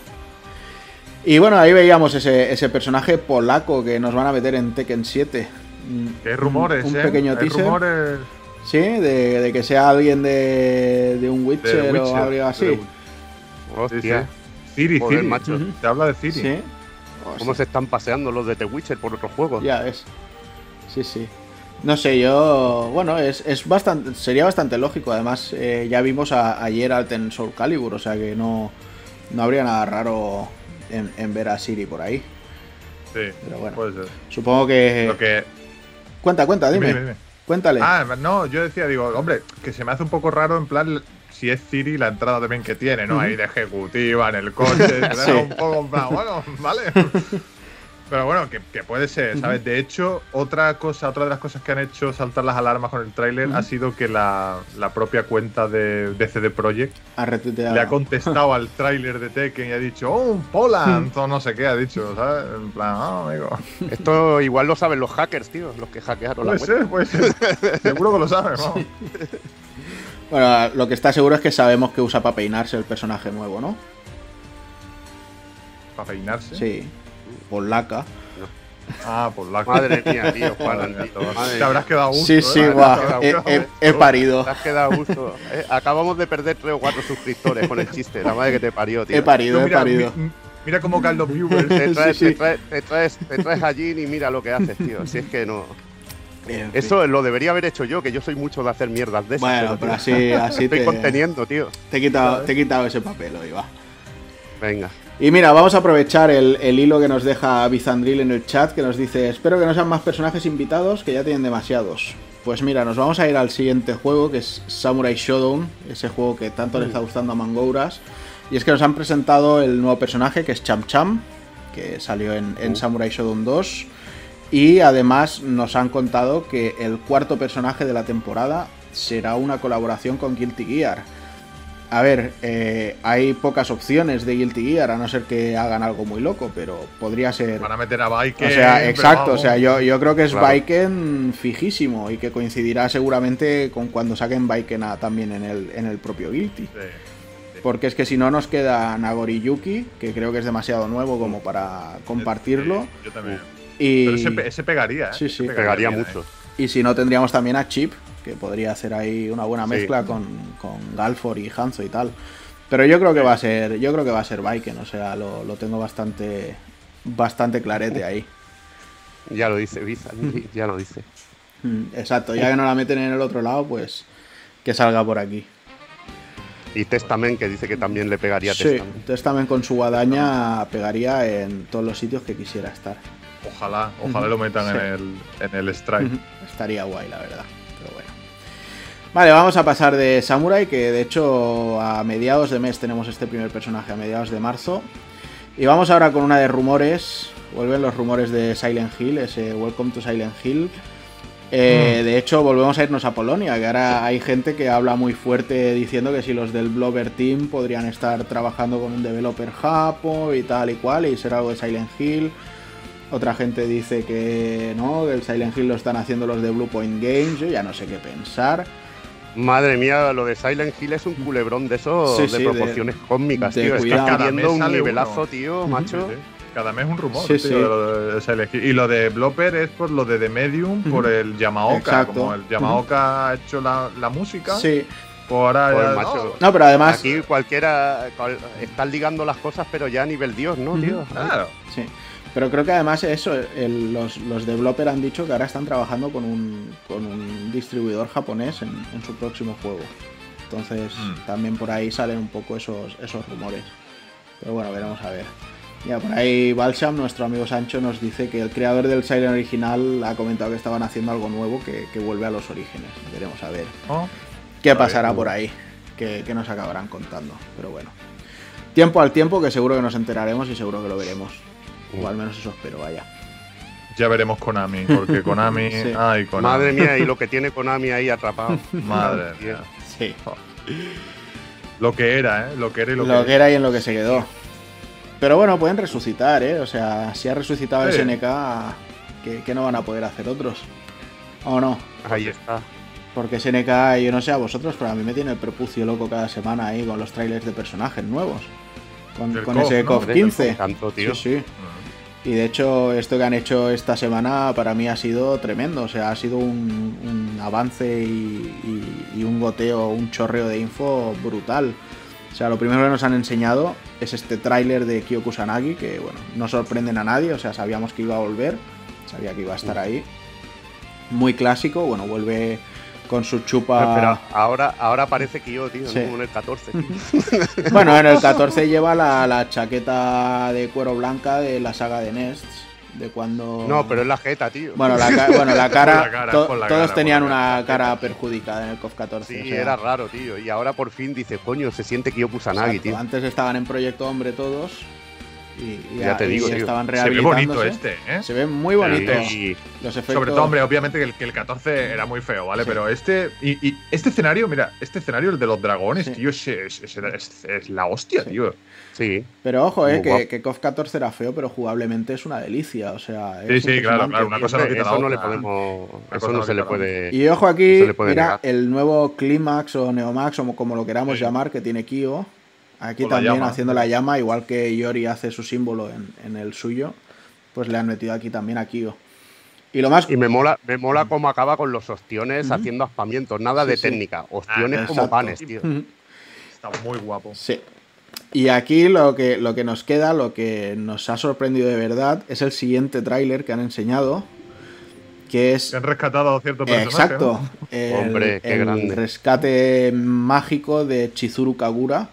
Y bueno, ahí veíamos ese, ese personaje polaco que nos van a meter en Tekken 7. Mm, Qué rumores, un, un ¿eh? pequeño teaser. rumores Sí, de, de que sea alguien de, de un Witcher, de o Witcher, algo así. de- Hostia, Sí, sí. Ciri, macho. Te habla de Ciri. Sí. cómo se están paseando los de The Witcher por otros juegos. Ya ves. Sí, sí. No sé, yo. Bueno, es, es bastante. Sería bastante lógico. Además, eh, ya vimos a, ayer al en Soul Calibur, o sea que no. No habría nada raro en, en ver a Siri por ahí. Sí, Pero bueno. puede ser. Supongo que. Lo que. Cuenta, cuenta, dime. Dime, dime. Cuéntale. Ah, no, yo decía, digo, hombre, que se me hace un poco raro en plan si es Ciri la entrada también que tiene, ¿no? Ahí de ejecutiva en el coche, Sí. un poco en plan, bueno, vale. Pero bueno, que, que puede ser, ¿sabes? De hecho, otra cosa, otra de las cosas que han hecho saltar las alarmas con el tráiler ha sido que la, la propia cuenta de, de CD Projekt le ha contestado al tráiler de Tekken y ha dicho, oh, un Poland, o no sé qué ha dicho, ¿sabes? En plan, ah, amigo. Esto igual lo saben los hackers, tío, los que hackearon la Puede web. ser, puede ser. Seguro que lo sabe, vamos. Bueno, lo que está seguro es que sabemos que usa para peinarse el personaje nuevo, ¿no? Para peinarse. Sí. Polaca. Ah, por la Madre mía, tío, Juan. Te habrás quedado a gusto. Sí, sí, ¿eh? guau, Te habrás he, parido. Te has quedado a gusto. Eh, acabamos de perder tres o cuatro suscriptores con el chiste. La madre que te parió, tío. He parido, Tú he mira, parido. mi- Mira cómo caen los viewers. Te traes, Sí, sí. Te, traes, te, traes, te traes a y mira lo que haces, tío. Si es que no. Eso lo debería haber hecho yo, que yo soy mucho de hacer mierdas de esas. Bueno, pero tío, así, así Estoy te, conteniendo, tío. te he quitado, te he quitado ese papel hoy, va. Venga. Y mira, vamos a aprovechar el, el hilo que nos deja Bizandril en el chat, que nos dice, espero que no sean más personajes invitados, que ya tienen demasiados. Pues mira, nos vamos a ir al siguiente juego, que es Samurai Shodown, ese juego que tanto le está gustando a Mangouras. Y es que nos han presentado el nuevo personaje, que es Cham Cham, que salió en, en Samurai Shodown 2. Y además nos han contado que el cuarto personaje de la temporada será una colaboración con Guilty Gear. A ver, eh, hay pocas opciones de Guilty Gear, a no ser que hagan algo muy loco, pero podría ser... Van a meter a Bike. O sea, exacto, o sea, yo, yo creo que es Claro. Baiken fijísimo y que coincidirá seguramente con cuando saquen Baiken a- también en el, en el propio Guilty. Porque es que si no nos queda Nagori Yuki, que creo que es demasiado nuevo como para compartirlo. yo también. Y, Pero ese, pe- ese pegaría, ¿eh? Sí, sí. Ese Pegaría bien, mucho. y si no, tendríamos también a Chip, que podría hacer ahí una buena Sí. mezcla con, con Galfor y Hanzo y tal. Pero yo creo que va a ser, yo creo que va a ser Baiken, o sea, lo, lo tengo bastante, bastante clarete ahí. Ya lo dice, Visa. Ya lo dice. Mm, Exacto, ya que no la meten en el otro lado, pues que salga por aquí. Y Testament, que dice que también le pegaría a Sí, Testament. con su guadaña pegaría en todos los sitios que quisiera estar. Ojalá, ojalá lo metan Sí. en, el, en el strike. Estaría guay, la verdad. Vale, vamos a pasar de Samurai, que de hecho a mediados de mes tenemos este primer personaje, a mediados de marzo. Y vamos ahora con una de rumores. Vuelven los rumores de Silent Hill, ese Welcome to Silent Hill. Eh, De hecho, volvemos a irnos a Polonia, que ahora hay gente que habla muy fuerte diciendo que si los del Blobber Team podrían estar trabajando con un developer japo y tal y cual, y ser algo de Silent Hill. Otra gente dice que no, que el Silent Hill lo están haciendo los de Blue Point Games. Yo ya no sé qué pensar. Madre mía, lo de Silent Hill es un culebrón de esos Sí, de sí, de- proporciones cósmicas, de tío. Cuidado. está mes un nivelazo, uno. tío, macho. Sí, sí. Cada mes un rumor, Sí, tío, sí. de lo de Silent Hill. Y lo de Blopper es por lo de The Medium, por el Yamaoka. Exacto. Como el Yamaoka ha hecho la, la música, Sí, pues ahora Pues, macho. no, pero además. Aquí cualquiera cual- están ligando las cosas, pero ya a nivel Dios, ¿no, tío? Claro. Sí. Pero creo que además eso, el- los, los developers han dicho que ahora están trabajando con un, con un distribuidor japonés en, en su próximo juego. Entonces Mm. también por ahí salen un poco esos, esos rumores. Pero bueno, veremos a ver. Ya por ahí Balsam, nuestro amigo Sancho, nos dice que el creador del Silent original ha comentado que estaban haciendo algo nuevo que, que vuelve a los orígenes. Veremos a ver Oh, qué A pasará ver. por ahí, que, que nos acabarán contando. Pero bueno, tiempo al tiempo que seguro que nos enteraremos y seguro que lo veremos. O al menos eso espero, vaya. Ya veremos Konami, porque Konami. Sí. Ay, Konami. Madre mía, y lo que tiene Konami ahí atrapado. Madre mía. Sí. Lo que era, ¿eh? Lo que era y lo, Lo que que era y en lo que se quedó. Pero bueno, pueden resucitar, ¿eh? O sea, si ha resucitado Sí. el SNK, ¿qué, qué no van a poder hacer otros? ¿O no? Ahí está. Porque SNK, yo no sé a vosotros, pero a mí me tiene el prepucio loco cada semana ahí con los trailers de personajes nuevos. Con, con ese ¿no? KOF Hombre, 15. me encantó, tío. Sí, sí. Y de hecho, esto que han hecho esta semana para mí ha sido tremendo. O sea, ha sido un, un avance y, y- y un goteo, un chorreo de info brutal. O sea, lo primero que nos han enseñado es este tráiler de Kyo Kusanagi, que bueno, no sorprenden a nadie. O sea, sabíamos que iba a volver, sabía que iba a estar ahí. Muy clásico, bueno, vuelve con su chupa. Ahora, ahora parece que yo, tío, Sí. ¿no? como en el 14. tío. Bueno, en el 14 lleva la, la chaqueta de cuero blanca de la saga de Nests, de cuando... No, pero es la jeta, tío. Bueno, la, bueno, la cara, Por la cara, to- por la todos cara, tenían una cara perjudicada en el KOF 14. Sí, o sea, era raro, tío. Y ahora por fin dice, coño, se siente Kyo Kusanagi, exacto, tío. Antes estaban en Proyecto Hombre todos y, y Ya te y digo, tío. estaban Se ve bonito este, ¿eh? Se ve muy bonito. Y- Los efectos... Sobre todo, hombre, obviamente que el, que el 14 era muy feo, ¿vale? Sí. Pero este. Y, y este escenario, mira, este escenario, el de los dragones, Sí. tío, es, es- es- es- es la hostia, Sí. tío. sí. Pero ojo, eh, que, que KOF 14 era feo, pero jugablemente es una delicia. O sea, Sí, es sí, claro, claro, una cosa no quita la eso no le podemos. Eso no se le puede. Y ojo aquí, se mira, negar. el nuevo Climax o Neomax o como lo queramos Sí. llamar que tiene Kyo. Aquí la también haciendo la llama, igual que Yori hace su símbolo en, en el suyo. pues le han metido aquí también a Kyo. Y lo más. Y me mola, me mola cómo acaba con los ostiones haciendo aspamientos, nada de Sí, técnica. Ostiones Ah, como exacto. panes, tío. Está muy guapo. Sí. Y aquí lo que, lo que nos queda, lo que nos ha sorprendido de verdad, es el siguiente tráiler que han enseñado, que es... Han rescatado a ciertos personajes. Exacto. ¿no? El, Hombre, qué el grande. rescate mágico de Chizuru Kagura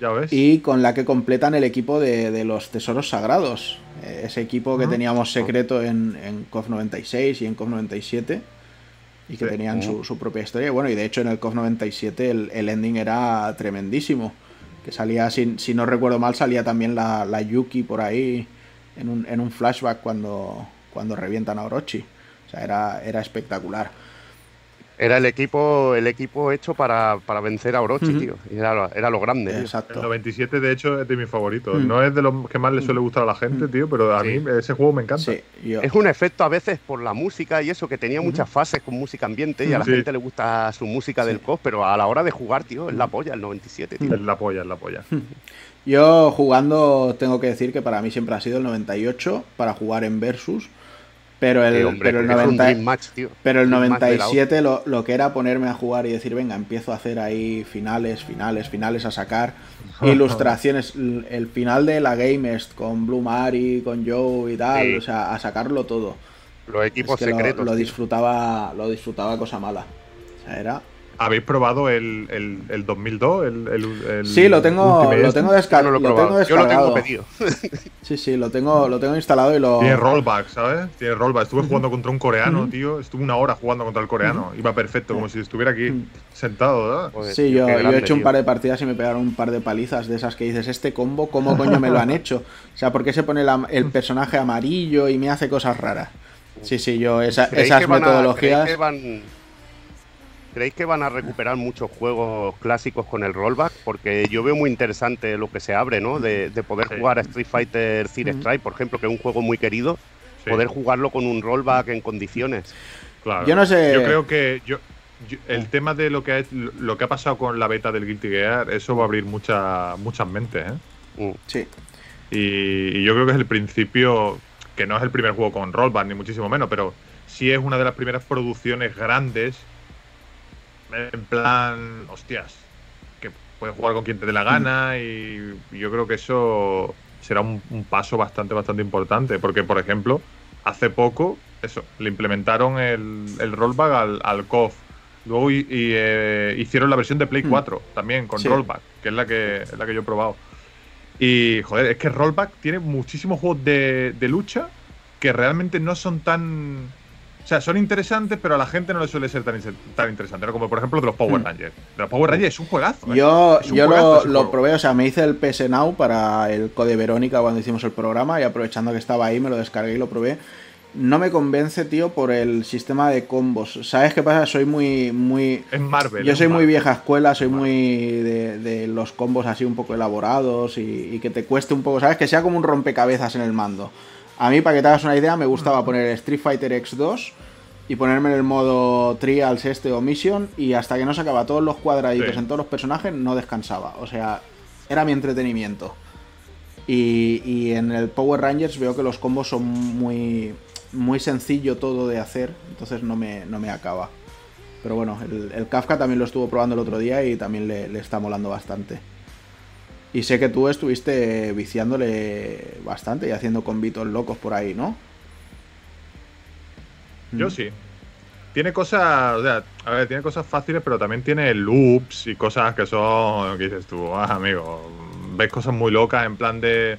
Ya ves. y con la que completan el equipo de, de los tesoros sagrados. Eh, Ese equipo que Ujú. teníamos secreto en, en KOF 96 y en KOF 97 y que Sí. tenían su, su propia historia. Bueno, y de hecho en el KOF 97 el, el ending era tremendísimo. Que salía, si, si no recuerdo mal, salía también la, la Yuki por ahí en un, en un flashback cuando, cuando revientan a Orochi. O sea, era, era espectacular. Era el equipo, el equipo hecho para, para vencer a Orochi, tío. Era, lo- era lo grande. tío. El Exacto. 97, de hecho, es de mis favoritos. Mm. No es de los que más le suele gustar a la gente, tío, pero a Sí. mí ese juego me encanta. Sí, yo- Es un efecto a veces por la música y eso, que tenía muchas fases con música ambiente y a la Sí. gente le gusta su música del COF, pero a la hora de jugar, tío, es la polla, el 97, tío. Es la polla, es la polla. Yo jugando tengo que decir que para mí siempre ha sido el 98 para jugar en Versus, pero el, hombre, pero el, porque es un 90 Dream Match, tío. pero el Dream Match de la 97 lo, lo que era ponerme a jugar y decir, venga, empiezo a hacer ahí finales, finales, finales, a sacar ilustraciones, el, final de la Gamest con Blue Mari, con Joe y tal, Sí. o sea, a sacarlo todo. Los equipos Es que lo- secretos. lo, tío. disfrutaba, lo disfrutaba cosa mala. O sea, era ¿Habéis probado el, el, el 2002? El, el, el Sí, lo tengo, lo este? tengo, no lo he lo probado. tengo Yo lo descargado. tengo pedido. Sí, sí, lo tengo, lo tengo instalado y lo. Tiene rollback, ¿sabes? Tiene rollback. Estuve jugando contra un coreano, tío. Estuve una hora jugando contra el coreano. Iba perfecto, como si estuviera aquí sentado, ¿verdad? Joder, Sí, tío, yo, he hecho un par de partidas y me pegaron un par de palizas de esas que dices, este combo, ¿cómo coño me lo han hecho? O sea, ¿por qué se pone la- el personaje amarillo y me hace cosas raras? Sí, sí, yo esa- ¿Creéis esas que van a- metodologías... ¿creéis, que van, ¿Creéis que van a recuperar muchos juegos clásicos con el rollback? Porque yo veo muy interesante lo que se abre, ¿no? De, de poder Sí. jugar a Street Fighter Zero. Strike, por ejemplo, que es un juego muy querido, Sí, poder jugarlo con un rollback en condiciones. claro. Yo no sé- Yo creo que yo, yo- el tema de lo que, ha, lo que ha pasado con la beta del Guilty Gear, eso va a abrir mucha, muchas mentes, ¿eh? Mm. Sí, Y, y yo creo que es el principio, que no es el primer juego con rollback, ni muchísimo menos, pero sí es una de las primeras producciones grandes. En plan, hostias, que puedes jugar con quien te dé la gana y yo creo que eso será un, un paso bastante, bastante importante. Porque, por ejemplo, hace poco, eso, le implementaron el, el rollback al, al KOF. Luego y- y, eh, hicieron la versión de Play Hmm. 4 también con Sí. rollback, que es la que, es la que yo he probado. Y, joder, es que Rollback tiene muchísimos juegos de, de lucha que realmente no son tan. O sea, son interesantes, pero a la gente no le suele ser tan, tan interesante. ¿no? Como por ejemplo de los Power Hmm. Rangers. De los Power Rangers es un juegazo. ¿eh? yo, un yo juegazo lo, lo probé, o sea, me hice el PS Now para el Code Verónica cuando hicimos el programa y aprovechando que estaba ahí me lo descargué y lo probé. No me convence, tío, por el sistema de combos. ¿Sabes qué pasa? Soy muy, muy, Es Marvel. Yo soy muy Marvel. vieja escuela, soy muy de, de los combos así un poco elaborados y, y que te cueste un poco, ¿sabes? Que sea como un rompecabezas en el mando. A mí, para que te hagas una idea, me gustaba poner Street Fighter X2 y ponerme en el modo Trials este o Mission y hasta que no sacaba todos los cuadraditos Sí. en todos los personajes no descansaba. O sea, era mi entretenimiento. Y, y en el Power Rangers veo que los combos son muy, muy sencillo todo de hacer, entonces no me, no me acaba. Pero bueno, el, el Kafka también lo estuvo probando el otro día y también le, le está molando bastante. Y sé que tú estuviste viciándole bastante y haciendo convitos locos por ahí, ¿no? Yo Mm. sí. Tiene cosas, o sea, a ver, tiene cosas fáciles, pero también tiene loops y cosas que son, ¿qué dices tú? Ah, amigo, ves cosas muy locas en plan de...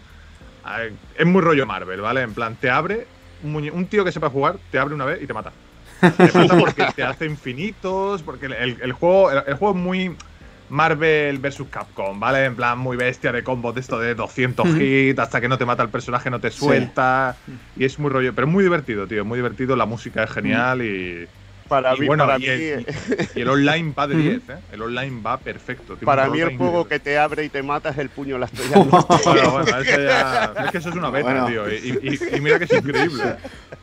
Es muy rollo Marvel, ¿vale? En plan, te abre, un, tío que sepa jugar, te abre una vez y te mata. Te mata porque te hace infinitos, porque el juego, el, el juego es muy Marvel vs Capcom, ¿vale? En plan, muy bestia de combos de esto de 200 Ujú. hits, hasta que no te mata el personaje no te Sí. suelta. Y es muy rollo, pero es muy divertido, tío, muy divertido, la música es genial y, Para y mí, bueno, para y mí, el, y el online va de 10, ¿eh? El online va perfecto. tiene para mí el juego que te abre y te mata es el puño de la estrella. del norte. Bueno, bueno, eso ya- es que eso es una beta, Bueno. tío. Y, y- y mira que es increíble.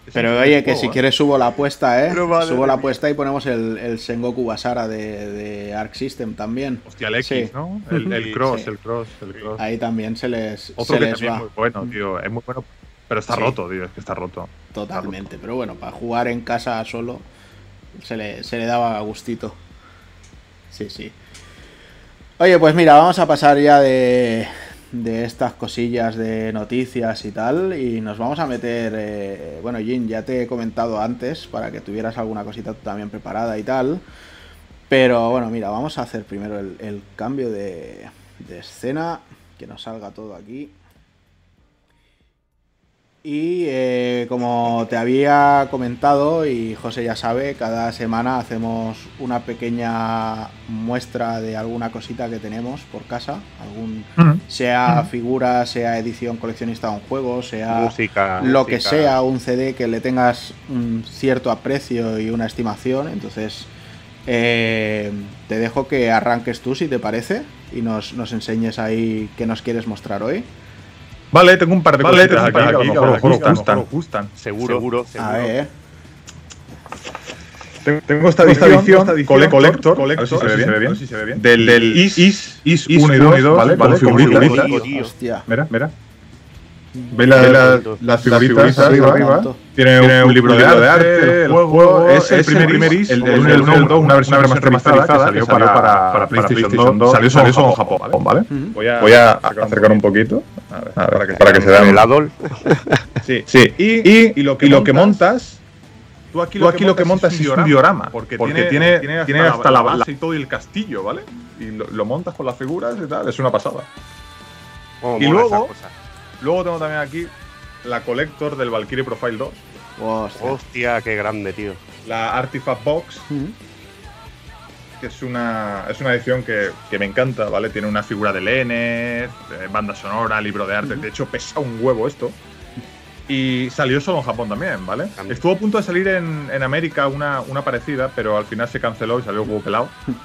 Es Pero increíble oye, que juego, si ¿eh? quieres subo la apuesta, ¿eh? Pero vale, subo la apuesta y ponemos el, el Sengoku Basara de, de Arc System también. Hostia, el X, Sí. ¿no? El, cross, sí. el cross, el cross. Ahí también se les, Otro se que les también va. es muy bueno, tío. Es muy bueno. Pero está Sí. roto, tío, es que está roto. Totalmente, pero bueno, para jugar en casa solo se le, se le daba gustito. Sí, sí. Oye, pues mira, vamos a pasar ya de, de estas cosillas de noticias y tal y nos vamos a meter... eh, bueno, Jin, ya te he comentado antes para que tuvieras alguna cosita también preparada y tal. Pero bueno, mira, vamos a hacer primero el, el cambio de, de escena, que nos salga todo aquí. Y eh, como te había comentado y José ya sabe, cada semana hacemos una pequeña muestra de alguna cosita que tenemos por casa, algún sea figura, sea edición coleccionista de un juego, sea música. lo que sea, un CD que le tengas un cierto aprecio y una estimación. Entonces, eh, te dejo que arranques tú, si te parece, y nos, nos enseñes ahí qué nos quieres mostrar hoy. Vale, tengo un par de Vale, cositas tengo un par aquí de que a lo cositas mejor aquí os que gustan. Seguro, seguro. A ver, Tengo, esta Esta edición, Collector, collector, Collector, a ver si se ve bien, se ve bien, a ver si se ve bien, del- del Is- Is, Is, Is 1 y 2, ¿vale? con figuritas. hostia. Mira, mira. Ve la- la- las figuritas arriba, arriba. Tiene, Tiene un libro de arte, el juego, es el primer Is, el, el, el, 2, una versión remasterizada que salió para, para, para PlayStation 2, salió solo en Japón, ¿vale? Voy a, voy a acercar un poquito a ver, para que, para que se vean. El Adol. Sí, sí. Y, y, y lo que, y lo que montas, tú aquí, lo, que montas es un diorama, porque, tiene, tiene, tiene hasta, la base y todo y el castillo, ¿vale? Y lo, lo montas con las figuras y tal, es una pasada. Y luego-. Luego tengo también aquí la Collector del Valkyrie Profile 2, Hostia. Hostia, qué grande, tío. la Artifact Box, que es una, es una edición que, que me encanta, ¿vale? Tiene una figura de Lenneth, eh, banda sonora, libro de arte. De hecho, pesa un huevo esto. Y salió solo en Japón también, ¿vale? También. Estuvo a punto de salir en, en América una, una parecida, pero al final se canceló y salió un huevo pelado.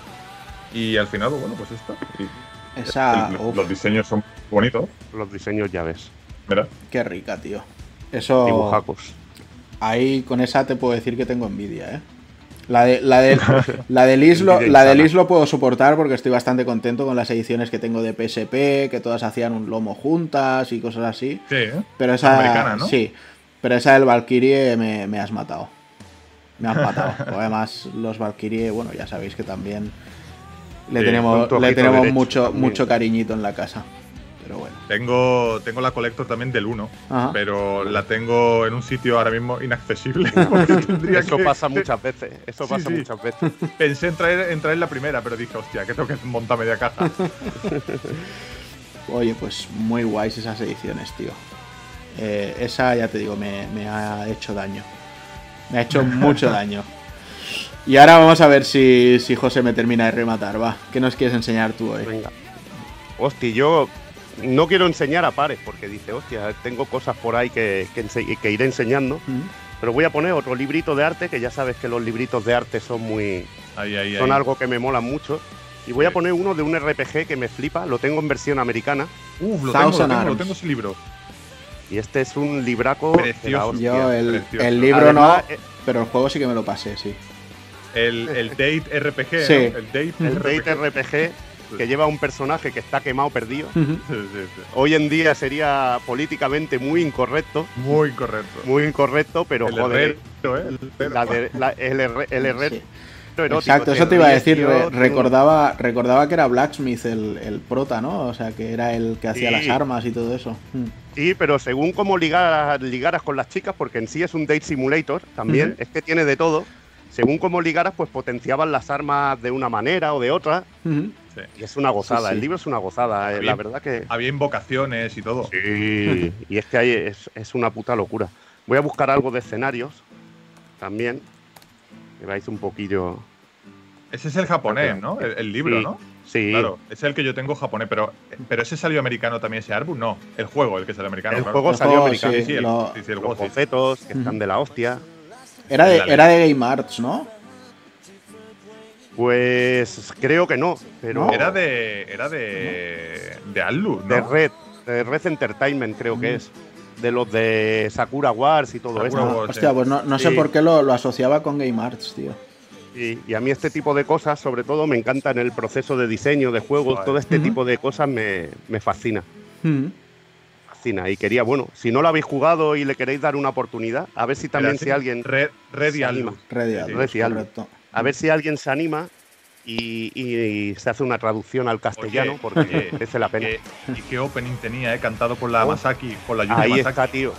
Y al final, bueno, pues esto. Y Esa. el- los diseños son bonitos. Los diseños ya ves. Mira. qué rica, tío. Eso. Dibujacos. Ahí con esa te puedo decir que tengo envidia, ¿eh? La de, la de, la del Islo, Envidia la del insana. Islo puedo soportar porque estoy bastante contento con las ediciones que tengo de PSP, que todas hacían un lomo juntas y cosas así. Sí, ¿eh? Pero esa. Americana, ¿no? Sí. Pero esa del Valkyrie me, me has matado. Me has matado. Además, los Valkyrie, bueno, ya sabéis que también le Sí, tenemos, le tenemos derecho mucho, también. mucho cariñito en la casa. Pero bueno. Tengo, tengo la Collector también del 1, Ajá. pero la tengo en un sitio ahora mismo inaccesible. Eso que- pasa muchas veces. Eso Sí, pasa sí. muchas veces. Pensé en traer, en traer la primera, pero dije, hostia, que tengo que montar media caja. Oye, pues muy guays esas ediciones, tío. Eh, esa, ya te digo, me, me ha hecho daño. Me ha hecho mucho daño. Y ahora vamos a ver si, si José me termina de rematar, va. ¿Qué nos quieres enseñar tú hoy? Venga. Hostia, yo no quiero enseñar a pares porque dice, hostia, tengo cosas por ahí que, que, iré enseñando. ¿Mm? Pero voy a poner otro librito de arte, que ya sabes que los libritos de arte son muy. Ahí, ahí, son ahí. algo que me molan mucho. Y voy a poner uno de un RPG que me flipa, lo tengo en versión americana. Uf, lo tengo, lo tengo, lo tengo ese libro. Y este es un libraco. Precioso. hostia. Yo el, precioso. el libro Además, no, eh, pero el juego sí que me lo pasé, sí. El, el Date RPG, Sí. ¿no? El Date El RPG. Date RPG que lleva un personaje que está quemado perdido. Hoy en día sería políticamente muy incorrecto, Muy correcto. muy incorrecto, pero el joder, herrero, ¿eh? El la de- la- el, el herrero Sí. erótico. Exacto, eso te iba a decir. tío, recordaba, recordaba que era Blacksmith el, el prota, ¿no? O sea, que era el que hacía Sí. las armas y todo eso. Mm. Sí, pero según cómo ligaras, ligaras con las chicas, porque en sí es un date simulator también, es que tiene de todo. Según cómo ligaras, pues potenciaban las armas de una manera o de otra. Ujú. Sí. Y es una gozada, Sí, sí. el libro es una gozada, eh, Bien. la verdad que. Había invocaciones y todo. Sí, y es que ahí es, es una puta locura. Voy a buscar algo de escenarios también. Que veáis un poquillo. Ese es el japonés, ¿no? El, el libro, Sí. ¿no? Sí, Claro, es el que yo tengo japonés, pero, pero ese salió americano también, ese Arbus, no. El juego, el que salió americano. el claro. juego salió americano. sí, Sí, el, lo- sí, sí, el Los juego, sí. bocetos que están de la hostia. Era, de, era de Game Arts, ¿no? Pues creo que no, pero. Era de. Era de. De Atlus, ¿no? de Red, de Red Entertainment creo que Mm. es. De los de Sakura Wars y todo eso. Hostia, pues no, no sé Sí. por qué lo, lo asociaba con Game Arts, tío. Y, y a mí este tipo de cosas, sobre todo, me encantan el proceso de diseño de juegos, Vale. todo este tipo de cosas me, me fascina. Fascina. Y quería, bueno, si no lo habéis jugado y le queréis dar una oportunidad, a ver si también si alguien Red, Red y. Aldous. Red y Aldous. correcto. A ver si alguien se anima y, y se hace una traducción al castellano, Oye, porque merece la pena. ¿Qué- ¿Y qué opening tenía, eh? Cantado por la Oh. Masaki, por la Yumi Ahí Masaki. está, tío.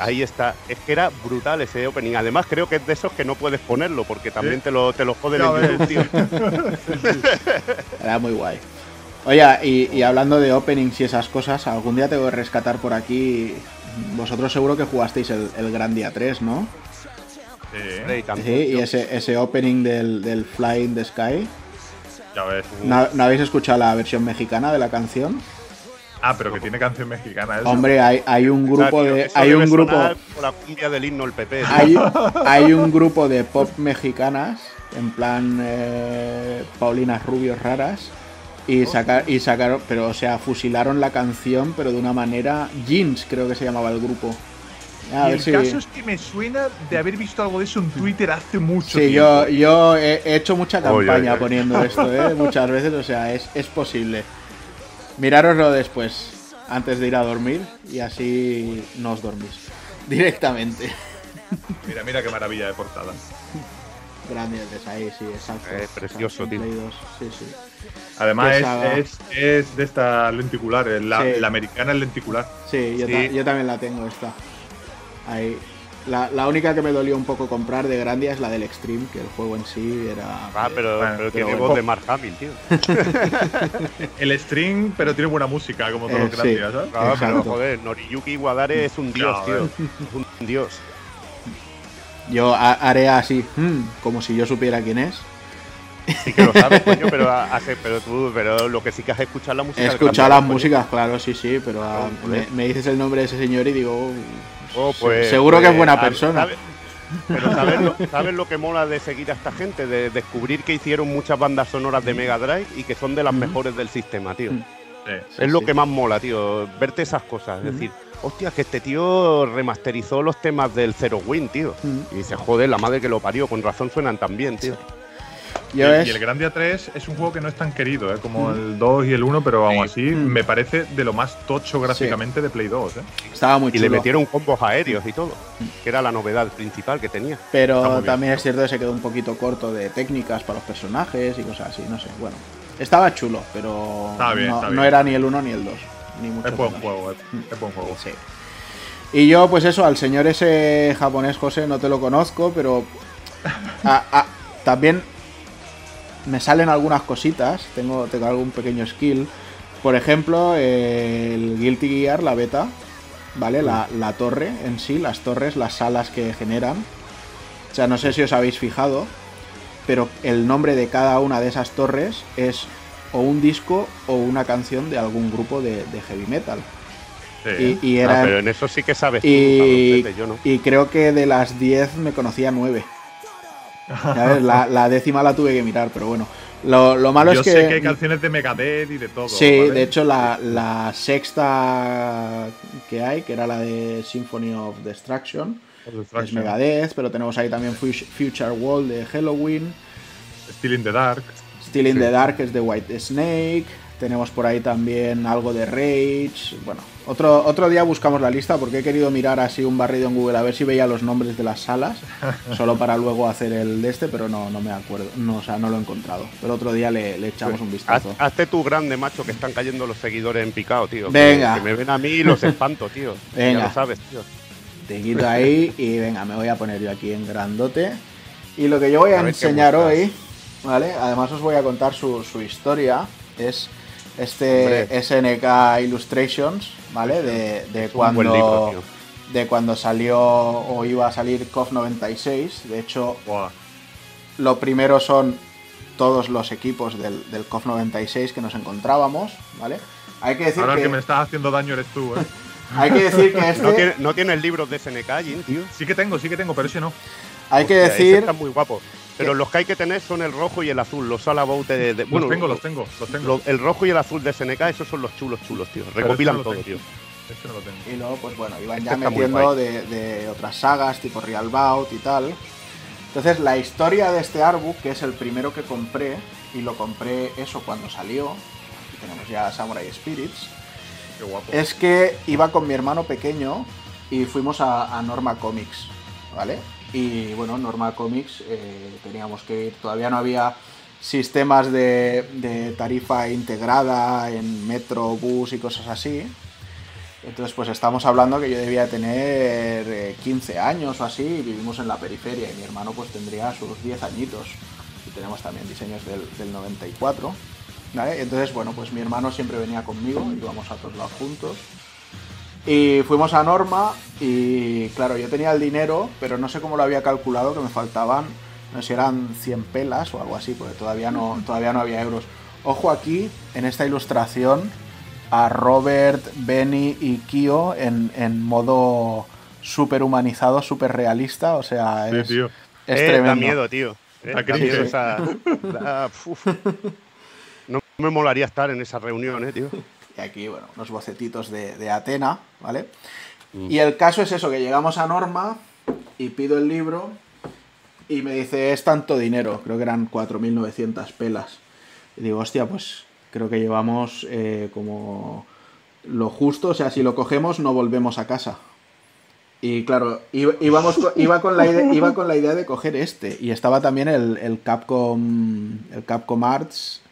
Ahí está. Es que era brutal ese opening. Además, creo que es de esos que no puedes ponerlo, porque también Sí. te lo, te lo joden en. YouTube, tío. Era muy guay. Oye, y, y hablando de openings y esas cosas, algún día tengo que rescatar por aquí. Vosotros seguro que jugasteis el, el Gran Día 3, ¿no? Sí, y Sí, ese, ese opening del, del Fly in the Sky. ya ves. ¿No, no habéis escuchado la versión mexicana de la canción? Ah, pero que tiene canción mexicana. eso. Hombre, hay, hay un O sea, grupo tío, de. Hay un grupo. por la cumbia del himno el PP. Hay, hay un grupo de pop mexicanas, en plan eh, Paulinas Rubios raras, y, saca- y sacaron, pero o sea, fusilaron la canción, pero de una manera. Jeans, creo que se llamaba el grupo. A Y ver el caso es que me suena de haber visto algo de eso en Twitter hace mucho Sí, tiempo. yo, yo he, he hecho mucha campaña oye. poniendo esto, ¿eh? muchas veces, o sea, es, es posible. Mirároslo después, antes de ir a dormir, y así no os dormís directamente. Mira, mira qué maravilla de portada. Grandes ahí, sí, exacto. Eh, precioso, Exacto, tío. Play 2, Sí, sí. Además es, es, es de esta lenticular, la, Sí. la americana es lenticular. Sí, yo, Sí. ta- yo también la tengo esta. Ahí. La, la única que me dolió un poco comprar de Grandia es la del Extreme, que el juego en sí era. Ah, pero, Bueno, pero pero tiene bueno. voz de Mark Hamill, tío. El string, pero tiene buena música, como todos Eh, los sí. grandes, ¿sabes? Ah, pero joder, Noriyuki Iwadare es un dios, Claro. tío. Es un dios. Yo ha- haré así, hmm, como si yo supiera quién es. Sí que lo sabes, coño, pero, hace, pero tú, pero lo que sí que has escuchado la música. He escuchado las músicas, claro, sí, sí, pero ah, me dices el nombre de ese señor y digo, oh, pues, seguro que pues, es buena a- persona. ¿sabes? Pero ¿sabes lo, ¿sabes lo que mola de seguir a esta gente? De descubrir que hicieron muchas bandas sonoras de Mega Drive y que son de las mejores del sistema, tío. Sí. Sí, es lo sí. que más mola, tío. Verte esas cosas. Es decir, hostia, que este tío remasterizó los temas del Zero Win, tío. Y dice, joder, la madre que lo parió, con razón suenan tan bien, tío. Y, es- y el Grandia 3 es un juego que no es tan querido ¿eh? como el 2 y el 1, pero aún así Mm. me parece de lo más tocho gráficamente de Play 2. ¿eh? estaba muy Y le chulo. metieron combos aéreos y todo, que era la novedad principal que tenía. Pero también es cierto que se quedó un poquito corto de técnicas para los personajes y cosas así, no sé. Bueno, estaba chulo, pero Está bien, no, está no bien. era ni el 1 ni el 2. Ni mucho Es buen juego, eh. es buen juego. Sí. Y yo, pues eso, al señor ese japonés, José, no te lo conozco, pero a- a- también me salen algunas cositas, tengo, tengo algún pequeño skill. Por ejemplo, el Guilty Gear, la beta, ¿vale? La, la torre en sí, las torres, las salas que generan. O sea, no sé si os habéis fijado, pero el nombre de cada una de esas torres es o un disco o una canción de algún grupo de, de heavy metal. Sí. Y, y Ah, eran- pero en eso sí que sabes y, yo no. y creo que de las 10 me conocía 9. La, la décima la tuve que mirar, pero bueno. Lo, lo malo Yo es que. sé que hay canciones de Megadeth y de todo. Sí, ¿vale? de hecho la, la sexta que hay, que era la de Symphony of Destruction, es Destruction, Megadeth, pero tenemos ahí también Fu- Future World de Halloween, Still in the Dark. Still in Sí. the Dark es de White Snake, tenemos por ahí también algo de Rage, bueno, otro, otro día buscamos la lista porque he querido mirar así un barrido en Google a ver si veía los nombres de las salas, solo para luego hacer el de este, pero no, no me acuerdo, no, o sea, no lo he encontrado, pero otro día le, le echamos un Haz- vistazo. hazte tú grande, macho, que están cayendo los seguidores en picado, tío. Venga. Que, me ven a mí y los espanto, tío. Venga. Ya lo sabes, tío. Te quito ahí y venga, me voy a poner yo aquí en grandote. Y lo que yo voy a, A enseñar hoy, ¿vale? Además os voy a contar su, su historia. Es este Hombre. SNK Illustrations, ¿vale? De, de cuando libro, de cuando salió o iba a salir KOF 96. De hecho, lo primero son todos los equipos del, del KOF 96 que nos encontrábamos, ¿vale? Hay que decir Ahora el que, que me estás haciendo daño eres tú, ¿eh? hay que decir que este No, tiene, no tienes libros de SNK, Jin, tío. Sí que tengo, sí que tengo, pero ese no. hay que Hostia, decir está muy guapo. Pero los que hay que tener son el rojo y el azul, los Salabout de, de- bueno, los tengo, los tengo, los tengo. lo- el rojo y el azul de SNK, esos son los chulos chulos, tío. Recopilan este no todo, tío. Este no lo tengo. Y luego, pues bueno, iban Este ya muy metiendo de, de otras sagas, tipo Real Bout y tal. Entonces, la historia de este artbook, que es el primero que compré, y lo compré eso cuando salió, aquí tenemos ya Samurai Spirits, Qué guapo. es que iba con mi hermano pequeño y fuimos a, a Norma Comics, ¿vale? Y bueno, Norma Comics eh, teníamos que ir, todavía no había sistemas de, tarifa integrada en metro, bus y cosas así. Entonces, pues estamos hablando que yo debía tener eh, 15 años o así, y vivimos en la periferia y mi hermano pues tendría sus 10 añitos. Y tenemos también diseños del, del 94. ¿vale? Entonces, bueno, pues mi hermano siempre venía conmigo, íbamos a todos lados juntos. Y fuimos a Norma y claro, yo tenía el dinero, pero no sé cómo lo había calculado, que me faltaban, no sé si eran 100 pelas o algo así, porque todavía no, todavía no había euros. Ojo aquí, en esta ilustración, a Robert, Benny y Kyo en, en modo súper humanizado, súper realista, o sea, Sí, es, tío. es Eh, tremendo. da miedo, tío. Eh, Da miedo da- uf. No me molaría estar en esa reunión, eh, tío. Aquí, bueno, unos bocetitos de, de Atena, ¿vale? Y el caso es eso, que llegamos a Norma y pido el libro y me dice, es tanto dinero, creo que eran 4.900 pelas. Y digo, hostia, pues creo que llevamos eh, como lo justo, o sea, si lo cogemos no volvemos a casa. Y claro, iba- íbamos co- iba, con la idea, iba con la idea de coger este. Y estaba también el, el Capcom, el Capcom Arts,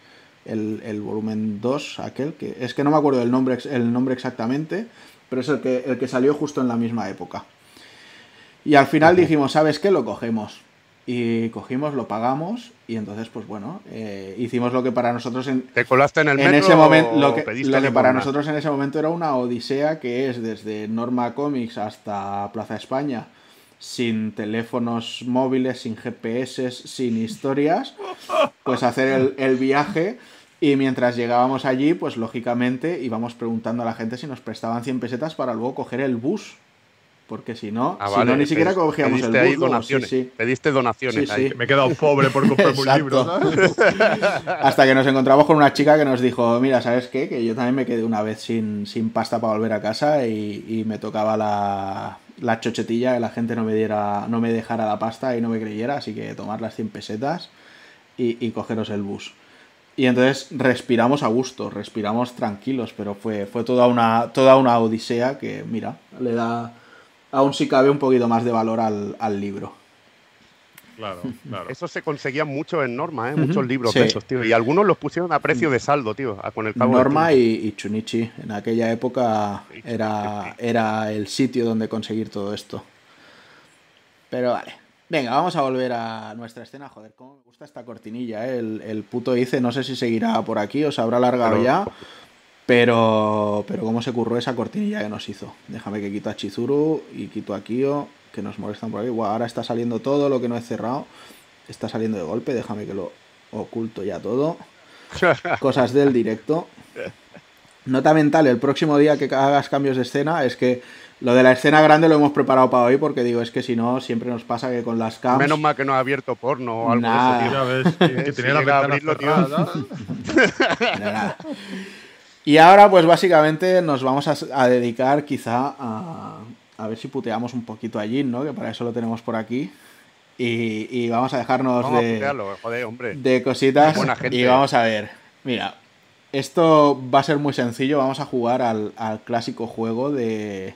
el, el volumen 2, aquel, que es que no me acuerdo el nombre, el nombre exactamente, pero es el que, el que salió justo en la misma época. Y al final dijimos, ¿sabes qué? Lo cogemos. Y cogimos, lo pagamos y entonces, pues bueno, eh, hicimos lo que para nosotros en, ¿Te colaste en el en metro ese momento, lo que, pediste lo que para nosotros en ese momento era una odisea que es desde Norma Comics hasta Plaza España, sin teléfonos móviles, sin GPS, sin historias, pues hacer el, el viaje y mientras llegábamos allí, pues lógicamente íbamos preguntando a la gente si nos prestaban 100 pesetas para luego coger el bus. Porque si no, Ah, si vale, no ni siquiera cogíamos el bus. ahí luego, sí, donaciones. sí. Pediste donaciones Sí, ahí. sí. Me he quedado pobre por comprarme un libro. Hasta que nos encontramos con una chica que nos dijo, mira, ¿sabes qué? Que yo también me quedé una vez sin, sin pasta para volver a casa y, y me tocaba la, la chochetilla que la gente no me diera, no me dejara la pasta y no me creyera, así que tomar las 100 pesetas y, y cogeros el bus. Y entonces respiramos a gusto, respiramos tranquilos, pero fue, fue toda, una, toda una odisea que, mira, le da, aún si cabe un poquito más de valor al, al libro. Claro, claro. Eso se conseguía mucho en Norma, ¿eh? Muchos libros Sí. de esos, tío. Y algunos los pusieron a precio de saldo, tío. Con el cabo Norma y, y Chunichi. En aquella época era, era el sitio donde conseguir todo esto. Pero vale. Venga, vamos a volver a nuestra escena. Joder, cómo me gusta esta cortinilla, ¿eh? El, el puto Ice, no sé si seguirá por aquí o se habrá alargado Pero- ya. Pero, pero cómo se curró esa cortinilla que nos hizo. Déjame que quito a Chizuru y quito a Kyo, que nos molestan por aquí. Guau, ahora está saliendo todo lo que no he cerrado. Está saliendo de golpe, déjame que lo oculto ya todo. Cosas del directo. Nota mental, el próximo día que hagas cambios de escena es que lo de la escena grande lo hemos preparado para hoy porque digo, es que si no, siempre nos pasa que con las cams... Menos mal que no ha abierto porno o algo Nada. de eso, tío. Ves, que, que Si la nada. Y ahora, pues básicamente nos vamos a, a dedicar quizá a, a ver si puteamos un poquito a Jin, ¿no? Que para eso lo tenemos por aquí. Y, y vamos a dejarnos Vamos a de, putearlo, joder, hombre. de cositas. Buena gente. Y vamos a ver. Mira, esto va a ser muy sencillo. Vamos a jugar al, al clásico juego de,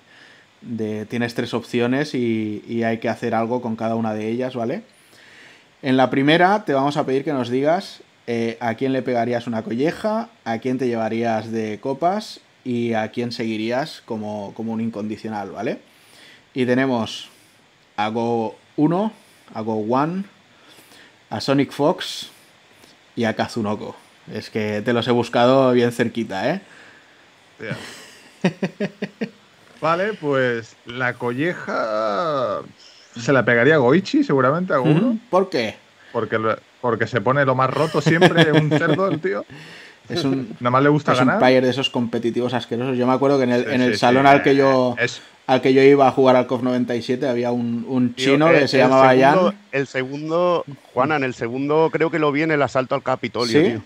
de tienes tres opciones y, y hay que hacer algo con cada una de ellas, ¿vale? En la primera te vamos a pedir que nos digas eh, a quién le pegarías una colleja, a quién te llevarías de copas y a quién seguirías como, como un incondicional, ¿vale? Y tenemos a Go 1, a Go 1, a Sonic Fox y a Kazunoko. Es que te los he buscado bien cerquita, ¿eh? Hostia. Vale, pues la colleja se la pegaría a Goichi, seguramente, a uno. ¿Por qué? Porque, porque se pone lo más roto siempre, un cerdo, el tío. Es un, Nada más le gusta es un ganar. player de esos competitivos asquerosos. Yo me acuerdo que en el, Sí, en el sí, salón sí, al que yo Es, al que yo iba a jugar al COF 97 había un, un Tío, chino el- que se el llamaba segundo- Jan. El segundo, Juana, en el segundo creo que lo vi en el asalto al Capitolio, ¿Sí? tío.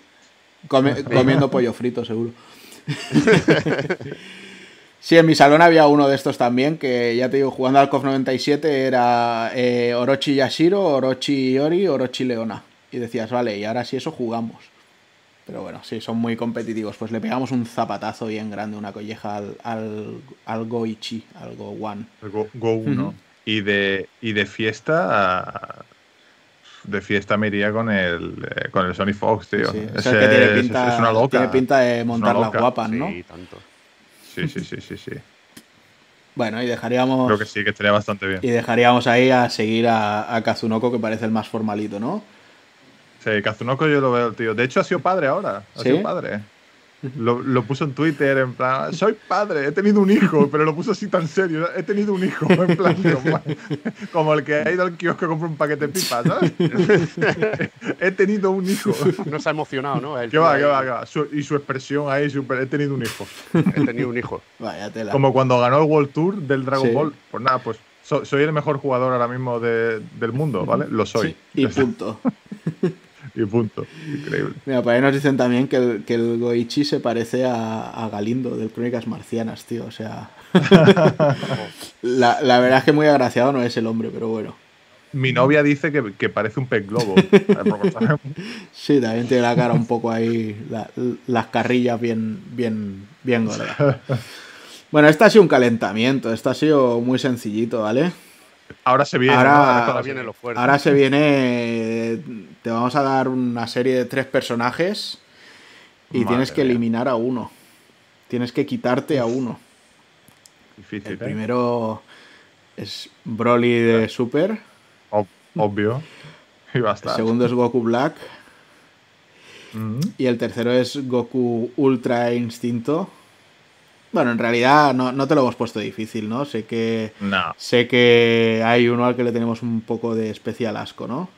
Come- comiendo pollo frito, seguro. Sí, en mi salón había uno de estos también, que ya te digo, jugando al COF 97 era eh, Orochi Yashiro, Orochi Iori, Orochi Leona. Y decías, vale, y ahora sí eso jugamos. Pero bueno, sí, son muy competitivos. Pues le pegamos un zapatazo bien grande, una colleja al, al, al Goichi, al Go One. El Go, Go 1. y, de, y de fiesta. De fiesta me iría con el, eh, con el Sony Fox, tío. Sí, es Ese el que tiene es- pinta, es una loca. tiene pinta de montar las guapas, ¿no? Sí, tanto. Sí, sí, sí, sí, sí. Bueno, y dejaríamos. Creo que sí, que estaría bastante bien. Y dejaríamos ahí a seguir a, a Kazunoko, que parece el más formalito, ¿no? Sí, Kazunoko yo lo veo, tío. De hecho, ha sido padre ahora. Ha ¿Sí? sido padre. Lo, lo puso en Twitter en plan, soy padre, he tenido un hijo, pero lo puso así tan serio, he tenido un hijo, en plan, como, como el que ha ido al kiosco a comprar un paquete de pipas, ¿sabes? he tenido un hijo. No se ha emocionado, ¿no? El ¿Qué va, qué va, qué va? Su- y su expresión ahí, súper, he tenido un hijo. He tenido un hijo. Vaya tela. Como cuando ganó el World Tour del Dragon Sí. Ball. Pues nada, pues so- soy el mejor jugador ahora mismo de- del mundo, ¿vale? Lo soy. Sí, y punto. Y punto. Increíble. Mira, por ahí nos dicen también que el, que el Goichi se parece a, a Galindo del Crónicas Marcianas, tío. O sea. la, la verdad es que muy agraciado no es el hombre, pero bueno. Mi novia dice que, que parece un pez globo. Sí, también tiene la cara un poco ahí, la- las carrillas bien, bien, bien gordas. Bueno, este ha sido un calentamiento, este ha sido muy sencillito, ¿vale? Ahora se viene. Ahora Ahora viene lo fuerte. Ahora se viene, te vamos a dar una serie de tres personajes y Madre tienes que eliminar a uno. Tienes que quitarte a uno. Difícil, El ¿eh? primero es Broly de Super, Ob- obvio. Y va a el segundo es Goku Black Mm. y el tercero es Goku Ultra Instinto. Bueno, en realidad no, no te lo hemos puesto difícil, ¿no? Sé que, No. sé que hay uno al que le tenemos un poco de especial asco, ¿no?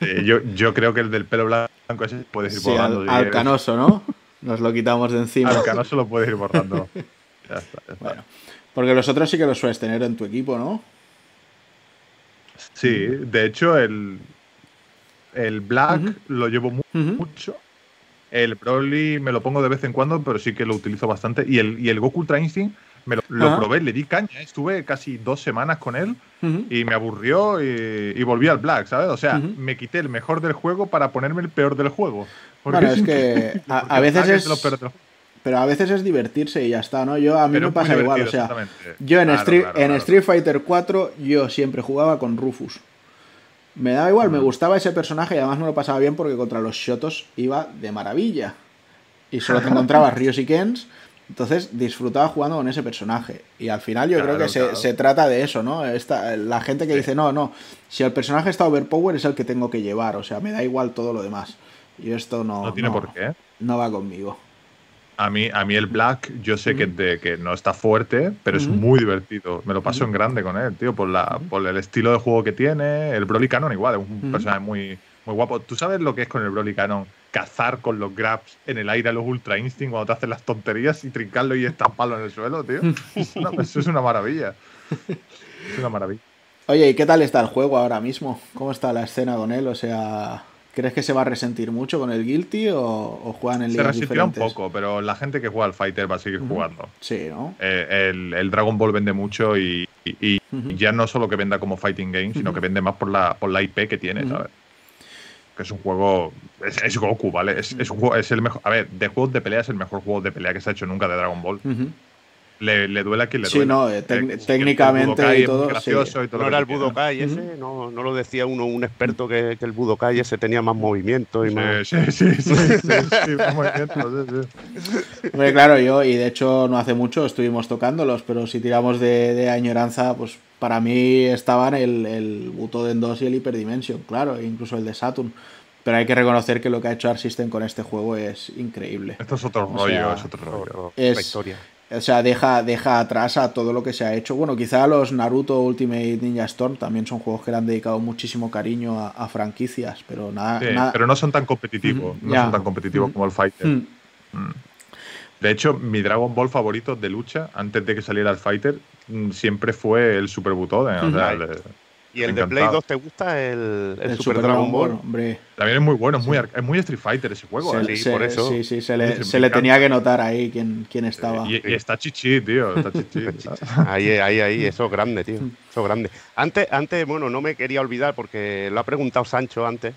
Eh, yo, yo creo que el del pelo blanco ese puedes ir Sí, borrando. al, si al quieres. canoso, ¿no? Nos lo quitamos de encima. Al canoso lo puedes ir borrando. Ya está, ya está. Bueno, porque los otros sí que los sueles tener en tu equipo, ¿no? Sí, de hecho, el, el Black lo llevo mu- mucho. El Broly me lo pongo de vez en cuando, pero sí que lo utilizo bastante. Y el, y el Goku Ultra Instinct me lo, lo probé, le di caña. Estuve casi dos semanas con él y me aburrió y, y volví al Black, ¿sabes? O sea, me quité el mejor del juego para ponerme el peor del juego. Porque Bueno, es que a, veces es. Pero a veces es divertirse y ya está, ¿no? Yo a mí Pero me pasa igual, o sea, yo en, Claro, Street, claro, en claro. Street Fighter 4 yo siempre jugaba con Rufus. Me daba igual, me gustaba ese personaje y además me lo pasaba bien porque contra los Shotos iba de maravilla. Y solo te encontrabas Ryos y Kens, entonces disfrutaba jugando con ese personaje. Y al final yo creo que se, claro. se trata de eso, ¿no? Esta, la gente que dice, no, no, si el personaje está overpower es el que tengo que llevar, o sea, me da igual todo lo demás. Y esto no, No tiene por qué. no va conmigo. A mí, a mí el Black, yo sé que, de- que no está fuerte, pero es muy divertido. Me lo paso en grande con él, tío, por, la, por el estilo de juego que tiene. El Broly Cannon igual, es un personaje muy, muy guapo. ¿Tú sabes lo que es con el Broly Cannon? Cazar con los grabs en el aire a los Ultra Instinct cuando te hacen las tonterías y trincarlo y estamparlo en el suelo, tío. Es una- eso es una maravilla. Es una maravilla. Oye, ¿y qué tal está el juego ahora mismo? ¿Cómo está la escena con él? O sea, ¿crees que se va a resentir mucho con el Guilty o, o juegan en Se ligas resentirá un poco, pero la gente que juega al Fighter va a seguir jugando. Sí, ¿no? Eh, el, el Dragon Ball vende mucho y, y- ya no solo que venda como fighting game, sino que vende más por la, por la IP que tiene. ¿sabes? Que es un juego. Es, es Goku, ¿vale? Es, es un juego, es el mejor. A ver, de juegos de pelea es el mejor juego de pelea que se ha hecho nunca de Dragon Ball. Le, le duele a quien le Sí, duele. no, eh, que técnicamente y todo, gracioso sí. y todo ¿No era que el Budokai ese? ¿No, no lo decía uno, un experto que, que el Budokai ese tenía más movimiento y más... Sí, sí, sí, sí, sí, sí, más movimientos, sí, sí. Hombre, claro, yo, y de hecho no hace mucho estuvimos tocándolos, pero si tiramos de, de añoranza, pues para mí estaban el, el Butoden 2 y el Hyperdimension, claro, e incluso el de Saturn. Pero hay que reconocer que lo que ha hecho Art System con este juego es increíble. Esto es otro O rollo, sea, es otro rollo. Otra Es- historia. O sea, deja, deja atrás a todo lo que se ha hecho. Bueno, quizá los Naruto Ultimate Ninja Storm también son juegos que le han dedicado muchísimo cariño a, a franquicias, pero nada. Sí, nada- pero no son tan competitivos. No son tan competitivos Ujú. como el Fighter. Mm, De hecho, mi Dragon Ball favorito de lucha, antes de que saliera el Fighter, mm, siempre fue el Super Butoden. O sea, Ujú. el- ¿Y el de. Play 2 te gusta el, el el Super, Dragon Ball? hombre. también es muy bueno, es muy, es muy Street Fighter ese juego. Se, por eso. sí, sí, se le, se le tenía que notar ahí quién, quién estaba. Y, y está chichi, tío. Está chichi. Ahí, ahí, ahí, eso es grande, tío. Eso es grande. Antes, antes, bueno, no me quería olvidar porque lo ha preguntado Sancho antes.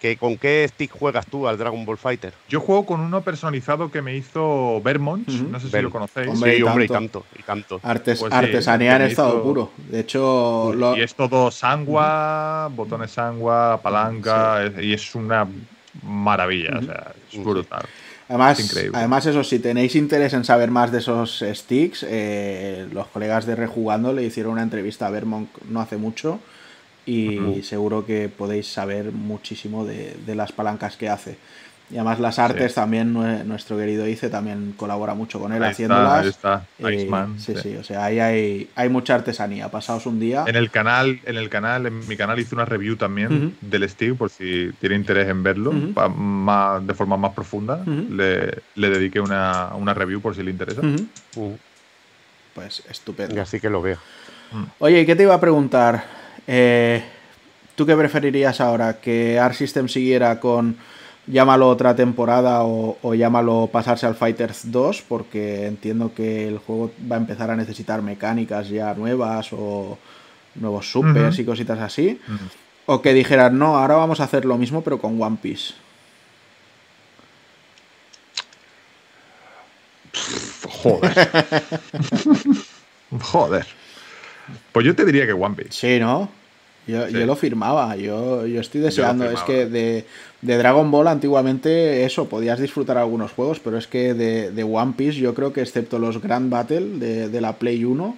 Que ¿Con qué stick juegas tú al Dragon Ball Fighter? Yo juego con uno personalizado que me hizo Vermont, no sé si lo conocéis. Hombre, sí, y hombre, tanto. y tanto, pues artesanía en estado puro. De hecho. Y es todo sangua, botones sangua, palanca, y es una maravilla. O sea, es brutal. Además, además, eso, si tenéis interés en saber más de esos sticks, eh, los colegas de Rejugando le hicieron una entrevista a Vermont no hace mucho y seguro que podéis saber muchísimo de, las palancas que hace. Y además las artes también, nuestro querido Ice también colabora mucho con él haciéndolas. Está, ahí está. sí, sí, o sea, ahí hay, hay mucha artesanía. Pasaos un día. En el canal, en el canal, en mi canal hice una review también del Stick, por si tiene interés en verlo, más, de forma más profunda. le, le, dediqué una, una, review por si le interesa. Pues estupendo. Y así que lo veo. Mm. Oye, ¿qué te iba a preguntar? Eh, ¿Tú qué preferirías ahora? ¿Que Art System siguiera con llámalo otra temporada o, llámalo pasarse al Fighters 2, porque entiendo que el juego va a empezar a necesitar mecánicas ya nuevas o nuevos supers y cositas así. O que dijeran, no, ahora vamos a hacer lo mismo pero con One Piece. Joder. Joder. Pues yo te diría que One Piece. Sí, ¿no? Yo, lo firmaba, yo, yo estoy deseando. es que de, Dragon Ball antiguamente eso, podías disfrutar algunos juegos, pero es que de, One Piece yo creo que excepto los Grand Battle de, la Play 1,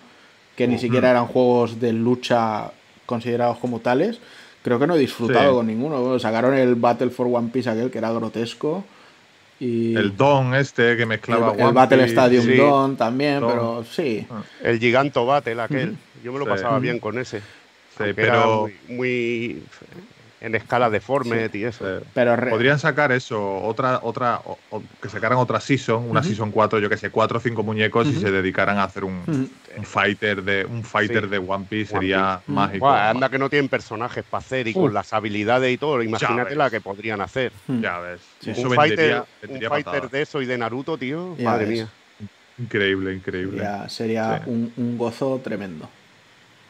que ni siquiera eran juegos de lucha considerados como tales, creo que no he disfrutado con ninguno. sacaron el Battle for One Piece aquel que era grotesco. Y el Don este que mezclaba el, el Battle Stadium Don también, pero sí. El Giganto Battle aquel. Yo me lo pasaba bien con ese pero muy, en escala deforme y eso. Pero Podrían sacar eso, otra, otra, que sacaran otra season, una season 4, yo que sé, cuatro o cinco muñecos y se dedicaran a hacer un, fighter de un fighter de One Piece sería mágico. anda que no tienen personajes para hacer y con las habilidades y todo, imagínate la que podrían hacer. Ya ves. un fighter, de eso y de Naruto, tío, madre mía. Increíble, increíble. sería un gozo tremendo.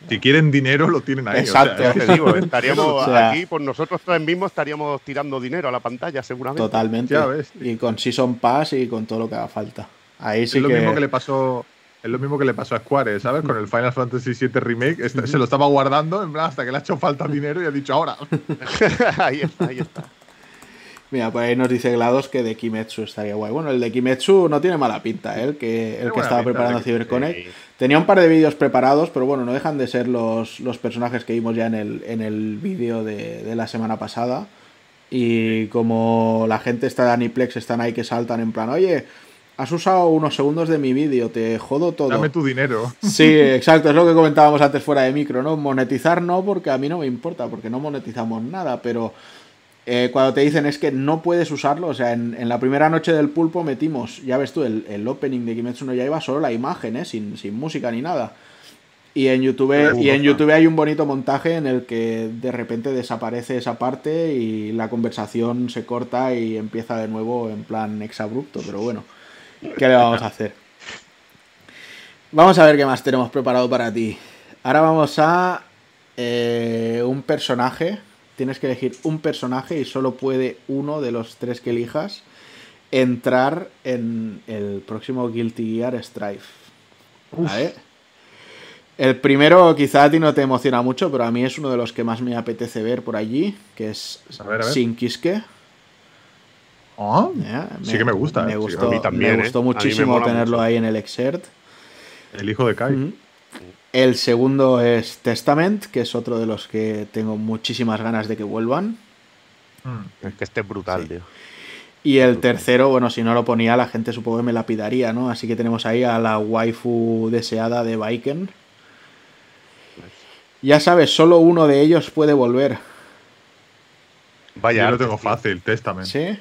Si quieren dinero, lo tienen ahí. Exacto, estaríamos aquí, por nosotros tres mismos estaríamos tirando dinero a la pantalla, seguramente. Totalmente. Y con Season Pass y con todo lo que haga falta. Ahí sí es lo mismo que le pasó. Es lo mismo que le pasó a Square, ¿sabes? Con el Final Fantasy VII Remake. Se lo estaba guardando, en plan, hasta que le ha hecho falta dinero y ha dicho ahora. ahí está, ahí está. Mira, por ahí nos dice GLaDOS que de Kimetsu estaría guay. Bueno, el de Kimetsu no tiene mala pinta, ¿eh? el que, el que estaba preparando CyberConnect. Tenía un par de vídeos preparados, pero bueno, no dejan de ser los, los personajes que vimos ya en el, en el vídeo de, de, la semana pasada. Y como la gente está de Aniplex, están ahí que saltan en plan, oye, has usado unos segundos de mi vídeo, te jodo todo. Dame tu dinero. Sí, exacto, es lo que comentábamos antes fuera de micro, ¿no? Monetizar no, porque a mí no me importa, porque no monetizamos nada, pero eh, cuando te dicen es que no puedes usarlo, o sea, en, la primera noche del pulpo metimos, ya ves tú, el, opening de Kimetsu no iba solo la imagen, ¿eh? sin, música ni nada. Y en YouTube y en YouTube hay un bonito montaje en el que de repente desaparece esa parte y la conversación se corta y empieza de nuevo en plan exabrupto, pero bueno, ¿qué le vamos a hacer? Vamos a ver qué más tenemos preparado para ti. Ahora vamos a eh, un personaje tienes que elegir un personaje y solo puede uno de los tres que elijas entrar en el próximo Guilty Gear Strife. El primero quizá a ti no te emociona mucho, pero a mí es uno de los que más me apetece ver por allí, que es Sin Kiske. Ah, sí que me gusta. Me gustó, también, me gustó ¿eh? muchísimo tenerlo ahí en el Exert. El hijo de Kai. El segundo es Testament, que es otro de los que tengo muchísimas ganas de que vuelvan. Mm. Es que este es brutal, tío. Y el tercero, bueno, si no lo ponía, la gente supongo que me la pidaría, ¿no? Así que tenemos ahí a la waifu deseada de Viken. Ya sabes, solo uno de ellos puede volver. Vaya. Yo lo tengo fácil, Testament. ¿Sí?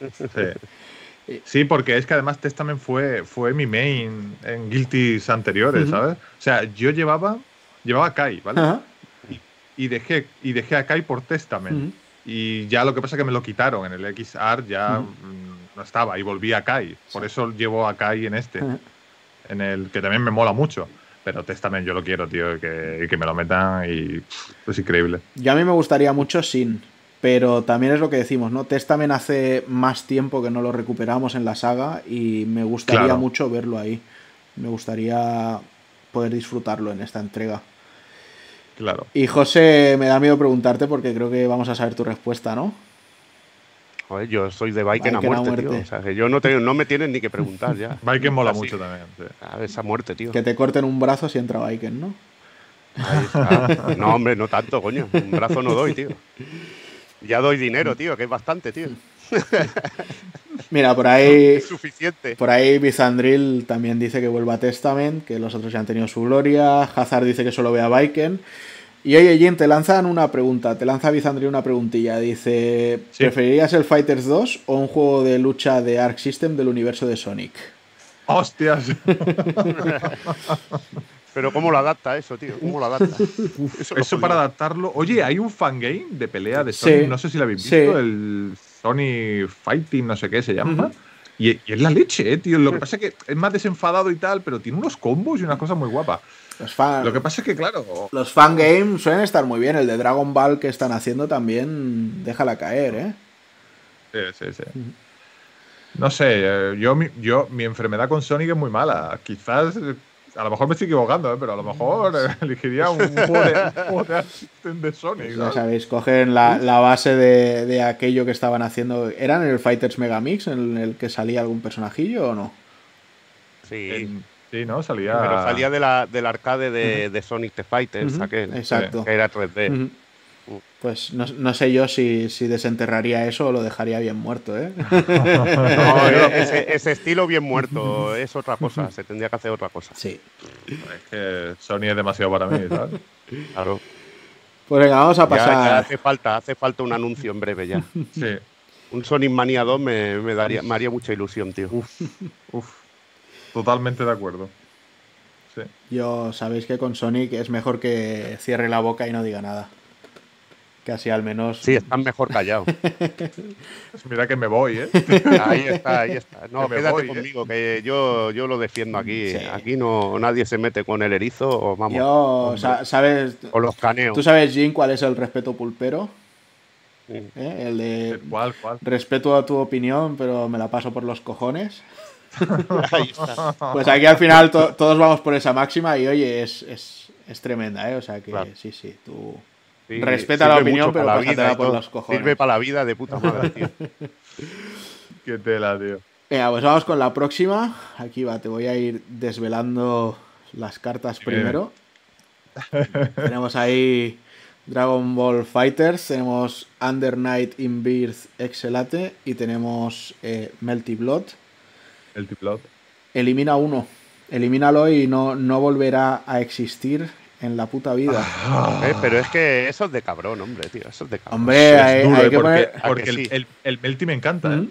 Sí. Sí, porque es que además Testament fue, fue mi main en Guilties anteriores, ¿sabes? O sea, yo llevaba, llevaba a Kai, ¿vale? y, dejé, y dejé a Kai por Testament. Y ya lo que pasa es que me lo quitaron en el XR, ya mm, no estaba y volví a Kai. Por eso llevo a Kai en este, en el que también me mola mucho. Pero Testament yo lo quiero, tío, y que, que me lo metan y es increíble. Yo a mí me gustaría mucho Sin, Pero también es lo que decimos, ¿no? Testament hace más tiempo que no lo recuperamos en la saga y me gustaría Claro. mucho verlo ahí. Me gustaría poder disfrutarlo en esta entrega. Claro. Y José, me da miedo preguntarte porque creo que vamos a saber tu respuesta, ¿no? Joder, yo soy de Viking a Viking a muerte, tío. O sea, que yo no, te- no me tienen ni que preguntar ya. Viking mola Así. mucho también. sí. A esa muerte, tío. Que te corten un brazo si entra Viking, ¿no? Ahí está. No, hombre, no tanto, coño. Un brazo no doy, tío. Ya doy dinero, tío, que es bastante, tío. Mira, por ahí Es suficiente. Por ahí Bizandril también dice que vuelva a Testament, que los otros ya han tenido su gloria. Hazard dice que solo ve a Viken. Y oye, Jin, te lanzan una pregunta, te lanza Bizandril una preguntilla. Dice, Sí. ¿preferirías el Fighters 2 o un juego de lucha de Arc System del universo de Sonic? ¡Hostias! Pero ¿cómo lo adapta eso, tío? ¿Cómo lo adapta? Eso, para adaptarlo. Oye, hay un fangame de pelea de Sí. Sony. No sé si lo habéis Sí. visto. El Sony Fighting, no sé qué se llama. Y, y es la leche, eh, tío. Lo que pasa es que es más desenfadado y tal, pero tiene unos combos y unas cosas muy guapas. Los, fan, Lo que pasa es que, claro. los fangames suelen estar muy bien. El de Dragon Ball que están haciendo también, déjala caer, ¿eh? Sí, sí, sí. No sé, eh, yo mi, yo mi enfermedad con Sonic es muy mala. Quizás, a lo mejor me estoy equivocando, eh, pero a lo mejor eh, elegiría un juego de, un juego de de Sonic. Ya sabéis, cogen la, la base de, de aquello que estaban haciendo. ¿Eran el Fighters Megamix en el que salía algún personajillo o no? Sí. En- sí, ¿no? Salía. Pero salía de la, del arcade de, de Sonic the Fighters, Ujú, aquel. Exacto. Que era 3D. Ujú. Pues no, no sé yo si, si desenterraría eso o lo dejaría bien muerto, ¿eh? No, ese, ese estilo bien muerto es otra cosa. Se tendría que hacer otra cosa. Sí. Es que Sony es demasiado para mí, ¿sabes? Claro. Pues venga, vamos a pasar. ya hace falta, hace falta un anuncio en breve ya. Sí. Un Sonic Mania 2 me, me daría, me haría mucha ilusión, tío. Uf. Totalmente de acuerdo. Sí. Yo sabéis que con Sonic es mejor que cierre la boca y no diga nada. Que así al menos. Sí, están mejor callados. Pues mira que me voy, ¿eh? Ahí está, ahí está. No, Que me quédate voy, ¿eh? conmigo, que yo, yo lo defiendo aquí. Sí. Aquí no nadie se mete con el erizo o vamos. Yo, sa- ¿sabes? O los caneos. ¿Tú sabes, Jin, cuál es el respeto pulpero? Sí. ¿Eh? El de ¿Cuál, cuál? respeto a tu opinión, pero me la paso por los cojones. Ahí está. Pues aquí al final to- todos vamos por esa máxima y oye, es, es, es tremenda, ¿eh? O sea que Claro. sí, sí, tú. Sí, Respeta la opinión, pero la vida por los cojones. Sirve para la vida de puta madre, tío. Qué tela, tío. Venga, pues vamos con la próxima. Aquí va, te voy a ir desvelando las cartas primero. tenemos ahí Dragon Ball Fighters, tenemos Under Night in Birth Excelate y tenemos eh, Melty Blood. El tiplot. Elimina uno. Elimínalo y no, no volverá a existir en la puta vida. Eh, Pero es que eso es de cabrón, hombre, tío. Eso es de cabrón. Hombre, Es hay, duro, hay ¿eh? que porque, poner. ¿A porque que el, sí? el, el Melty me encanta, ¿eh?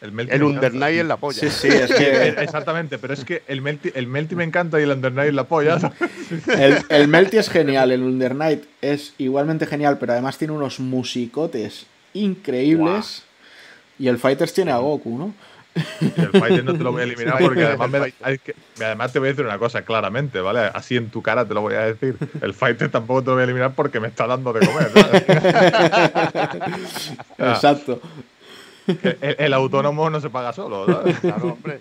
El Melty El me Under encanta. Night en la polla. Sí, sí, es Eh, que Exactamente, pero es que el Melty, el Melty me encanta y el Under Night la polla. el, el Melty es genial, el Under Night es igualmente genial, pero además tiene unos musicotes increíbles. Y el Fighters tiene a Goku, ¿no? El Fighter no te lo voy a eliminar Sí, porque además, me, que- además te voy a decir una cosa claramente, ¿vale? Así en tu cara te lo voy a decir. El Fighter tampoco te lo voy a eliminar porque me está dando de comer. ¿sabes? Ah. Exacto. Que el, el autónomo no se paga solo, ¿sabes? Claro, hombre.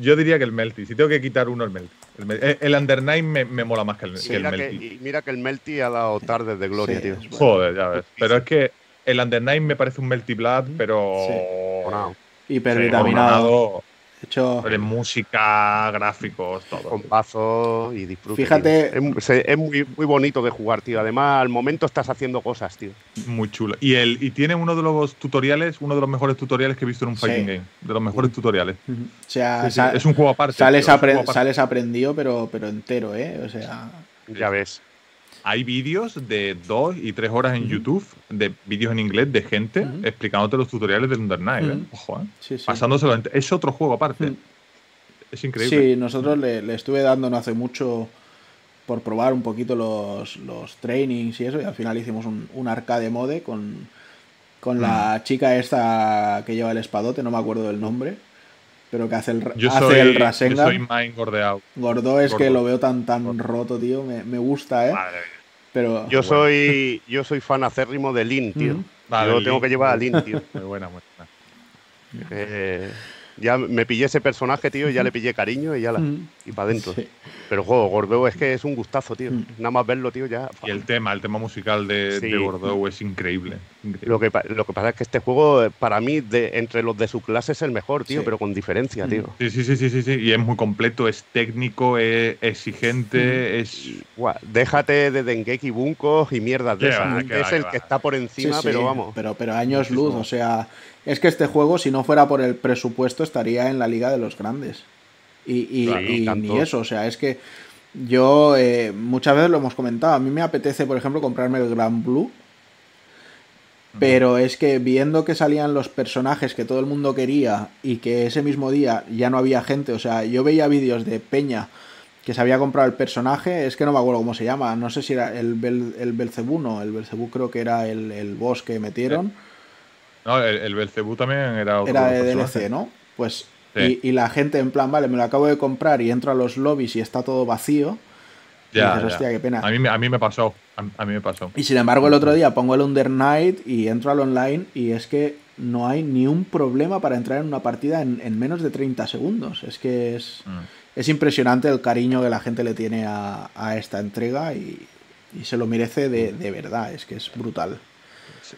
Yo diría que el Melty. Si tengo que quitar uno, el Melty. El, el- Under Nine me, me mola más que el, que el mira, que, Melty. y mira que el Melty ha dado tardes de gloria, Sí, tío. es. Joder, ya ves. Pero es que el Under me parece un Melty Blood, pero. Coronado. Hipervitaminado. De hecho, de música, gráficos, todo. Con paso y disfrute. Fíjate- tío. Es, muy, muy bonito de jugar, tío. Además, al momento estás haciendo cosas, tío. Muy chulo. Y, el, y tiene uno de los tutoriales, uno de los mejores tutoriales que he visto en un Sí. fighting game. De los mejores tutoriales. o sea, Sí, sí, es un juego aparte. sales, tío, es un apre- juego aparte. sales aprendido, pero, pero entero, ¿eh? O sea, Ya ves. Hay vídeos de dos y tres horas en YouTube, de vídeos en inglés de gente explicándote los tutoriales del Under Night. ¿eh? Ojo, ¿eh? sí, sí. Pasándoselo. Es otro juego aparte. Es increíble. Sí, nosotros le, le estuve dando no hace mucho por probar un poquito los, los trainings y eso, y al final hicimos un, un arcade mode con, con la chica esta que lleva el espadote, no me acuerdo del nombre, pero que hace el, Yo hace soy, el yo soy Mind Gordeado. Gordo es que lo veo tan, tan Gordo. roto, tío, me, me gusta, ¿eh? Madre mía. Pero Yo soy, yo soy fan acérrimo de Lin, tío. Vale, yo tengo Lin. que llevar a Lin, tío. Muy buena, muy buena. Eh, ya me pillé ese personaje, tío, y ya le pillé cariño y ya la, Mm. y para adentro. Sí. Pero juego, Gordeo es que es un gustazo, tío. Mm. Nada más verlo, tío, ya. Y el tema, el tema musical de, Sí. de Bordeaux es increíble. increíble. Lo que, lo que pasa es que este juego, para mí, de, entre los de su clase es el mejor, tío, Sí. pero con diferencia, Mm. tío. Sí, sí, sí, sí, sí, sí. Y es muy completo, es técnico, es exigente, es. Guau, déjate de Dengeki Bunko y mierdas de esas. va, es va, el que está por encima, Sí, sí, pero vamos. Pero, pero años luz, o sea, es que este juego, si no fuera por el presupuesto, estaría en la liga de los grandes. Y, y- Claro, y tanto. ni eso, o sea, es que yo eh, muchas veces lo hemos comentado, a mí me apetece, por ejemplo, comprarme el Grand Blue, pero es que viendo que salían los personajes que todo el mundo quería y que ese mismo día ya no había gente, o sea, yo veía vídeos de Peña que se había comprado el personaje, es que no me acuerdo cómo se llama, no sé si era el, Bel, el Belcebú, no, el Belcebú creo que era el, el boss que metieron, No, el, el Belcebú también era otro era de. DLC, ¿no? Pues, Sí. y, y la gente en plan, vale, me lo acabo de comprar y entro a los lobbies y está todo vacío, y Ya, dices, ya. hostia, qué pena. A mí, me- a mí me pasó. A, a mí me pasó. Y sin embargo, el otro día pongo el Under Night y entro al online y es que no hay ni un problema para entrar en una partida en, en menos de 30 segundos. Es que es, Mm. es impresionante el cariño que la gente le tiene a, a esta entrega y, y se lo merece de, de verdad. Es que es brutal.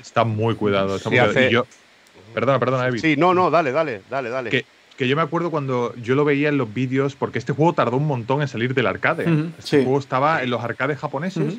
Está muy cuidado. Está Sí, muy cuidado. hace- Y yo, perdona, perdona, Evi. Sí, no, no, dale, dale, dale, dale. Que, que yo me acuerdo cuando yo lo veía en los vídeos, porque este juego tardó un montón en salir del arcade. Ujú, este sí. juego estaba en los arcades japoneses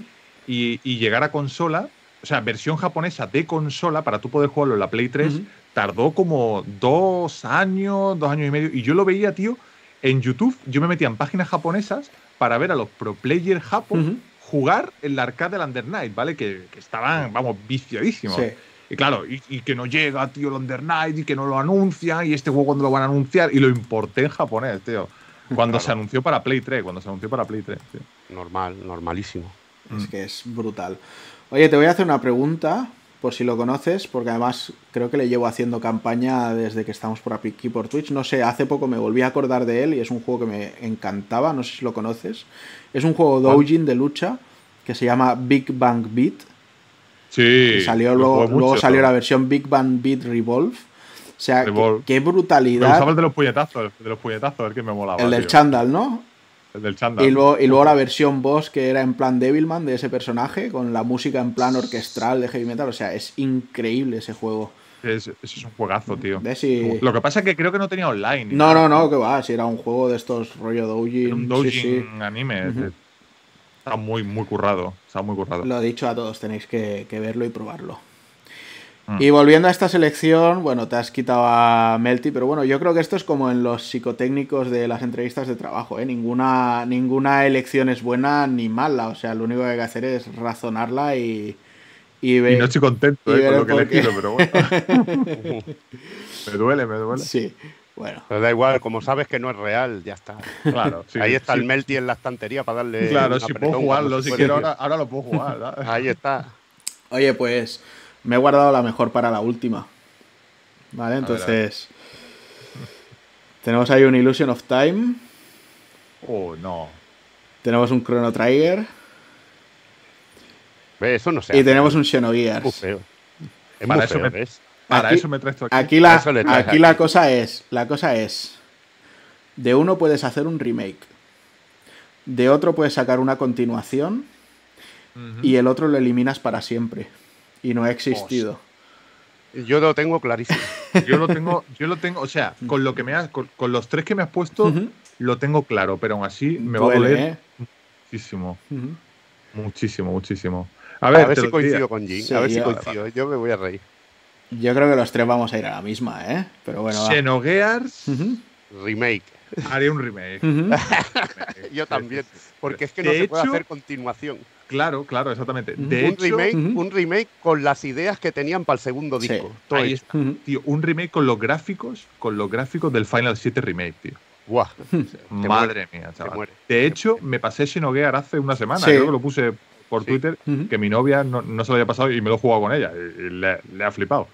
y, y llegar a consola, o sea, versión japonesa de consola, para tú poder jugarlo en la Play 3, Ujú. tardó como dos años, dos años y medio. Y yo lo veía, tío, en YouTube. Yo me metía en páginas japonesas para ver a los pro players japos Ujú. Jugar en la arcade del Under Night, ¿vale? Que, que estaban, vamos, viciadísimos. Sí. Y claro, y, y que no llega, tío, el Under Night, y que no lo anuncian, y este juego cuando lo van a anunciar, y lo importé en japonés, tío. Cuando Claro. se anunció para Play 3, cuando se anunció para Play 3, tío. Normal, normalísimo. Es que es brutal. Oye, te voy a hacer una pregunta, por si lo conoces, porque además creo que le llevo haciendo campaña desde que estamos por aquí por Twitch. No sé, hace poco me volví a acordar de él y es un juego que me encantaba, no sé si lo conoces. Es un juego doujin de lucha que se llama Big Bang Beat. Sí. salió luego, luego salió la versión Big Bang Beat Revolve. O sea, qué- Me brutalidad. gustaba el de los puñetazos, el de los puñetazos, el que me molaba. el del tío. chándal, ¿no? El del chándal. Y luego, y luego la versión boss que era en plan Devilman de ese personaje, con la música en plan orquestral de heavy metal. O sea, es increíble ese juego. Es, es un juegazo, tío. Lo que pasa es que creo que no tenía online. ni No, no, no, que va, si era un juego de estos rollo doujin. Un doujin sí. anime. Está muy, muy currado. Está muy currado. Lo he dicho a todos, tenéis que, que verlo y probarlo. Mm. Y volviendo a esta selección, bueno, te has quitado a Melty, pero bueno, yo creo que esto es como en los psicotécnicos de las entrevistas de trabajo, ¿eh? Ninguna, ninguna elección es buena ni mala, o sea, lo único que hay que hacer es razonarla y, y Y no estoy contento eh, con lo que he elegido, pero bueno. me duele, me duele. Sí, bueno. Pero da igual, como sabes que no es real, ya está. Claro, sí, Ahí está sí. el Melty en la estantería para darle. Claro, si puedo jugarlo, si quiero ahora, ahora lo puedo jugar. Ahí está. Oye, pues me he guardado la mejor para la última. Vale, ver, a ver. entonces... Tenemos ahí un Illusion of Time, Oh, no. tenemos un Chrono Trigger Eso no se y tenemos un Es Xenogears. feo. Es Para muy eso feo, me- ¿ves? Para Aquí- eso me traes tú aquí. Aquí la, traes aquí la cosa es, la cosa es, de uno puedes hacer un remake, de otro puedes sacar una continuación y el otro lo eliminas para siempre y no ha existido. Yo lo tengo clarísimo. Yo lo tengo, yo lo tengo, o sea, con lo que me has, con, con los tres que me has puesto, lo tengo claro, pero aún así me va a Duele, doler ¿eh? muchísimo, muchísimo, muchísimo. A A ver, ver, te si coincido diría. con Jin. Sí, a ver si coincido. Yo me voy a reír. Yo creo que los tres vamos a ir a la misma, ¿eh? Pero bueno, va. Xenogears. Remake. Haré un remake. Yo también. Porque es que De no se puede hacer continuación. Claro, claro, exactamente. De un, hecho, remake, un remake con las ideas que tenían para el segundo Sí. disco. Todo ahí está, tío, un remake con los gráficos, con los gráficos del Final 7 remake, tío. Buah. Madre mía, chaval. De hecho, me pasé Xenogear hace una semana, Sí. creo que lo puse por Sí. Twitter, que mi novia no, no se lo había pasado y me lo he jugado con ella. Y, y le, le ha flipado.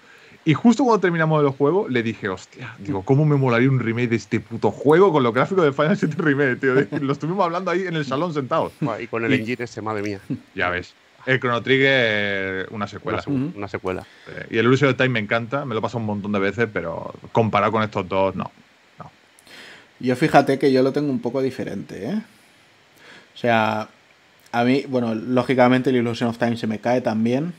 Y justo cuando terminamos el juego, le dije, hostia, digo, ¿cómo me molaría un remake de este puto juego con los gráficos de Final 7 Remake, tío? Lo estuvimos hablando ahí en el salón sentados. Y con el Y- engine ese, madre mía. Ya ves. El Chrono Trigger, una secuela. Una, una secuela. Eh, Y el Illusion of Time me encanta, me lo paso un montón de veces, pero comparado con estos dos, no. Yo fíjate que yo lo tengo un poco diferente, ¿eh? O sea, a mí, bueno, lógicamente el Illusion of Time se me cae también.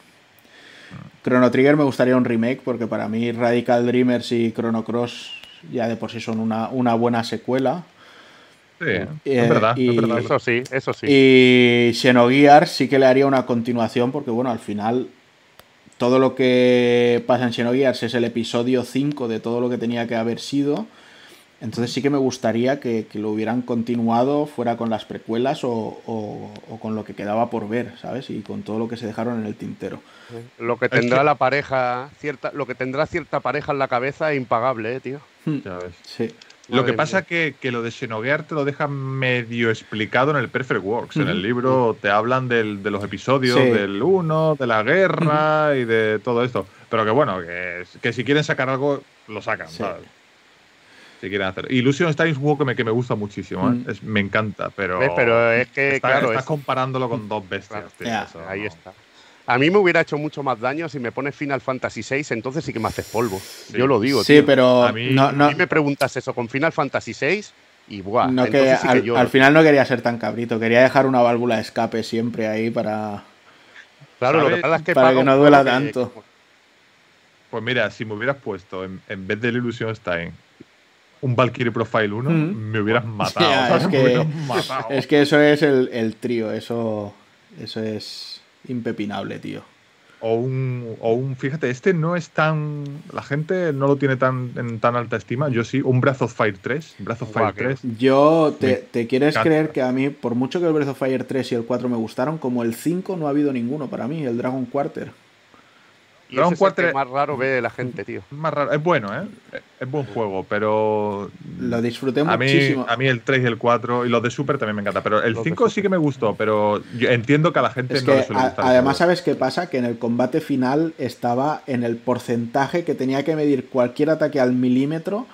Chrono Trigger me gustaría un remake porque para mí Radical Dreamers y Chrono Cross ya de por sí son una, una buena secuela. Sí, Eh, es verdad, y- es verdad. Eso sí, eso sí. Y Xenogears sí que le haría una continuación porque, bueno, al final todo lo que pasa en Xenogears es el episodio 5 de todo lo que tenía que haber sido. Entonces sí que me gustaría que, que lo hubieran continuado, fuera con las precuelas o, o- o con lo que quedaba por ver, ¿sabes? Y con todo lo que se dejaron en el tintero. Lo que Es tendrá que- la pareja, cierta, lo que tendrá cierta pareja en la cabeza es impagable, eh, tío. Ves. Sí. Lo Madre que pasa es que, que lo de Xenogears te lo dejan medio explicado en el Perfect Works. En el libro te hablan del- de los episodios Sí. del 1, de la guerra y de todo esto. Pero que bueno, que, que si quieren sacar algo, lo sacan, Sí. ¿sabes? Si quieren hacer. Illusion of Time es un juego que me, que me gusta muchísimo, ¿eh? Mm. Es- me encanta, pero. ¿Ves? Pero es que, está- claro, estás es- comparándolo con dos bestias. Claro. tío, Ya, eso ahí no. está. A mí me hubiera hecho mucho más daño si me pones Final Fantasy VI, entonces sí que me haces polvo. Yo lo digo, Sí, tío. pero A mí- no, A mí me preguntas eso con Final Fantasy VI y buah, no que, entonces sí que al, final no quería ser tan cabrito, quería dejar una válvula de escape siempre ahí para, Claro, lo que pasa es que para que no duela que- tanto. Pues mira, si me hubieras puesto en, en vez del Illusion of Time un Valkyrie Profile 1, Mm. me hubieras matado. Es Me que- hubieras matado. Es que eso es el, el trío, eso, eso es impepinable, tío. O un, o un, fíjate, este no es tan. La gente no lo tiene tan en tan alta estima. Yo sí, un Breath of Fire 3. Breath of Fire que- 3. Yo, te, te quieres encanta. creer que a mí, por mucho que el Breath of Fire 3 y el 4 me gustaron, como el 5 no ha habido ninguno para mí, el Dragon Quarter. Y Dragon ese es el que Quarter- más raro ve la gente, tío. Es más raro. Es bueno, ¿eh? Es buen juego, pero. Lo disfruté a mí, muchísimo. a mí el 3 y el 4 y los de Super también me encanta. Pero el Los de 5 sí que me gustó, pero yo entiendo que a la gente Es no que le suele a- gustar. además. ¿sabes qué pasa? Que en el combate final estaba en el porcentaje que tenía que medir cualquier ataque al milímetro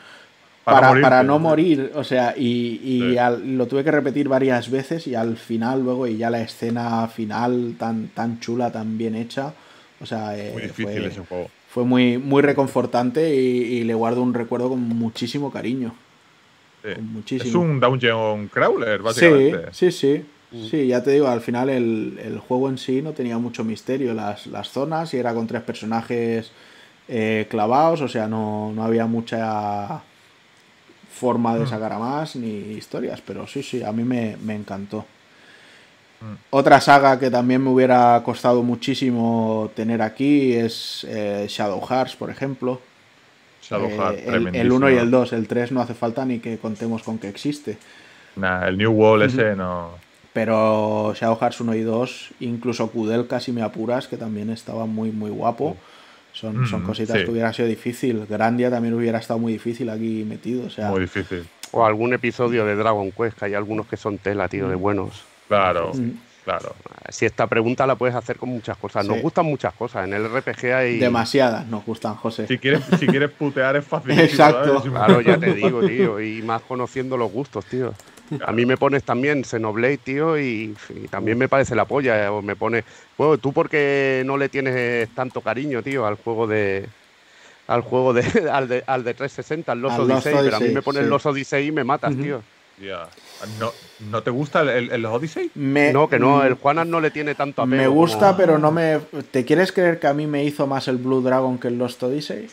Para para, no ¿no? morir. O sea, y, y Sí. al- lo tuve que repetir varias veces y al final, luego, y ya la escena final tan, tan chula, tan bien hecha. O sea, eh, Muy difícil fue, ese juego. fue muy, muy reconfortante y, y le guardo un recuerdo con muchísimo cariño. Sí. Con muchísimo. Es un dungeon crawler, Sí, básicamente. sí, sí. Mm. Sí, ya te digo, al final el, el juego en sí no tenía mucho misterio. Las, las zonas y era con tres personajes eh, clavados, o sea, no, no había mucha forma Mm. de sacar a más ni historias, pero sí, sí, a mí me, me encantó. Mm. Otra saga que también me hubiera costado muchísimo tener aquí es eh, Shadow Hearts, por ejemplo. Shadow Eh, Heart, el, el 1 y el 2, el 3 no hace falta ni que contemos con que existe. Nah, el New Wall ese no. Pero Shadow Hearts 1 y 2, incluso Kudelka, si me apuras, que también estaba muy, muy guapo. Son, son Mm, cositas sí. que hubiera sido difícil. Grandia también hubiera estado muy difícil aquí metido. O sea, Muy difícil. O algún episodio de Dragon Quest, que hay algunos que son tela, tío, de buenos. Claro, mm, claro. Si esta pregunta la puedes hacer con muchas cosas. Nos Sí. gustan muchas cosas. En el RPG hay. demasiadas nos gustan, José. Si quieres, si quieres putear es fácil. Exacto. Claro, ya te digo, tío. Y más conociendo los gustos, tío. A mí me pones también Xenoblade, tío, y, y también me parece la polla. O me pone. Bueno, tú porque no le tienes tanto cariño, tío, al juego de. Al juego de. Al de, al de 360, al Lost Odyssey, pero a mí me pones sí. Los Odyssey y me matas, tío. Ya. ¿No, ¿No te gusta el, el, el Odyssey? Me- No, que no, mm, el Juanas no le tiene tanto apego. Me gusta, como- pero no me. ¿Te quieres creer que a mí me hizo más el Blue Dragon que el Lost Odyssey?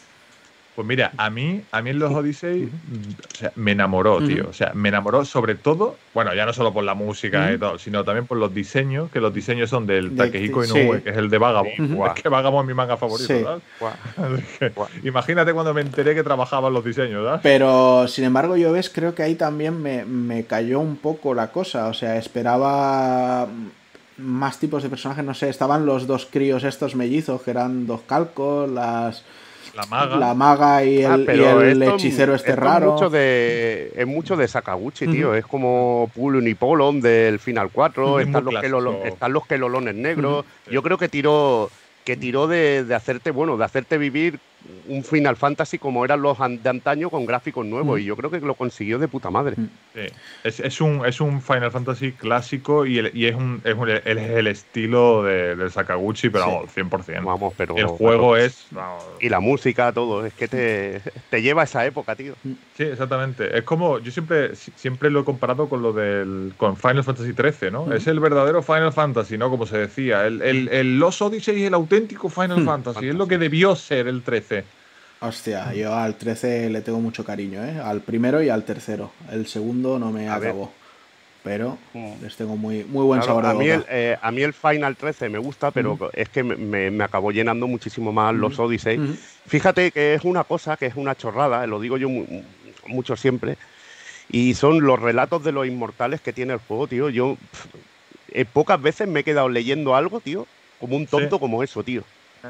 Pues mira, a mí, a mí en los Odyssey o sea, me enamoró, tío. O sea, me enamoró sobre todo, bueno, ya no solo por la música y todo, sino también por los diseños, que los diseños son del De- Takehiko sí. Inoue, que es el de Vagabond. Es que Vagabond es mi manga favorito, Sí. Imagínate cuando me enteré que trabajaban los diseños, ¿sabes? Pero sin embargo, yo ves, creo que ahí también me, me cayó un poco la cosa. O sea, esperaba más tipos de personajes. No sé, estaban los dos críos estos mellizos, que eran dos calcos, las La maga. la maga y el, Ah, y el esto- hechicero este esto raro. Es mucho de, es mucho de Sakaguchi, tío. Es como Pulun y Polon del Final 4. Ujú, están, los quelolo- están los quelolones negros. Yo creo que tiró que tiró de, de hacerte, bueno, de hacerte vivir un Final Fantasy como eran los de antaño con gráficos nuevos. Y yo creo que lo consiguió de puta madre. Sí. Es, es, un, es un Final Fantasy clásico y, y es, un, es, un, es, el estilo de, del Sakaguchi, pero vamos, 100%. Vamos, pero. El juego es. y la música, todo. Es que te, te lleva a esa época, tío. Sí, exactamente. Es como. Yo siempre, siempre lo he comparado con lo del. con Final Fantasy XIII, ¿no? Es el verdadero Final Fantasy, ¿no? Como se decía. El, el, el Los Odyssey es el auténtico Final Fantasy. Es lo que debió ser el 13. Hostia, yo al 13 le tengo mucho cariño, ¿eh? Al primero y al tercero. El segundo no me acabó. Pero les tengo muy, muy buen sabor de a mí, el, eh, a mí el Final 13 me gusta, pero es que me, me, acabó llenando muchísimo más los Odyssey. Fíjate que es una cosa, que es una chorrada, lo digo yo mucho siempre, y son los relatos de los inmortales que tiene el juego, tío. Yo eh, pocas veces me he quedado leyendo algo, tío, como un tonto como eso, tío.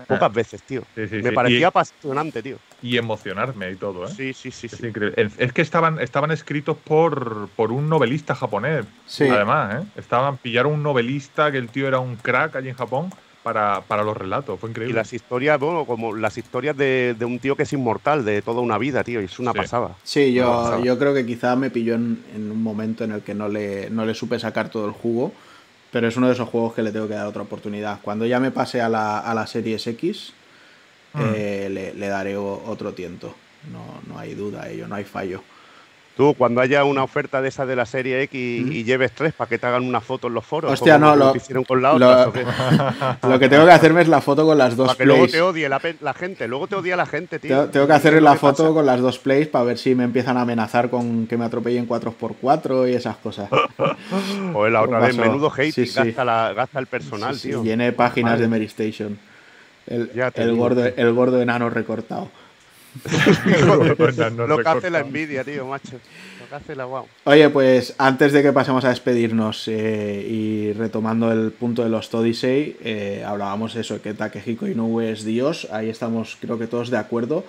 Pocas veces, tío. me parecía apasionante, tío. Y emocionarme y todo, ¿eh? Sí, sí, sí. Es, increíble. es que estaban, estaban escritos por, por un novelista japonés, además, ¿eh? Estaban, pillaron un novelista que el tío era un crack allí en Japón para, para los relatos. Fue increíble. Y las historias, bueno, como las historias de, de, un tío que es inmortal, de toda una vida, tío. Y es una pasada. Sí, yo, yo creo que quizá me pilló en, en, un momento en el que no le, no le supe sacar todo el jugo pero es uno de esos juegos que le tengo que dar otra oportunidad. Cuando ya me pase a la, a la Series X, mm. eh, le, le, daré otro tiento. No, no hay duda, ello, no hay fallo. Tú, cuando haya una oferta de esa de la serie X y lleves tres para que te hagan una foto en los foros. Hostia, no, lo, hicieron con la otra, lo, que tengo que hacerme es la foto con las dos para que luego te odie la, la, gente, luego te odia la gente, tío. Tengo, que hacer la foto con las dos plays para ver si me empiezan a amenazar con que me atropellen 4x4 y esas cosas. o la otra vez, menudo hate, Gasta, la, gasta, el personal, tío. Llene páginas de Mary Station. El, el gordo, el gordo enano recortado. lo que hace la envidia, tío, macho. Lo que hace la wow. Oye, pues antes de que pasemos a despedirnos eh, y retomando el punto de los Todisei, eh, hablábamos eso, que Takehiko Inoue es Dios, ahí estamos creo que todos de acuerdo.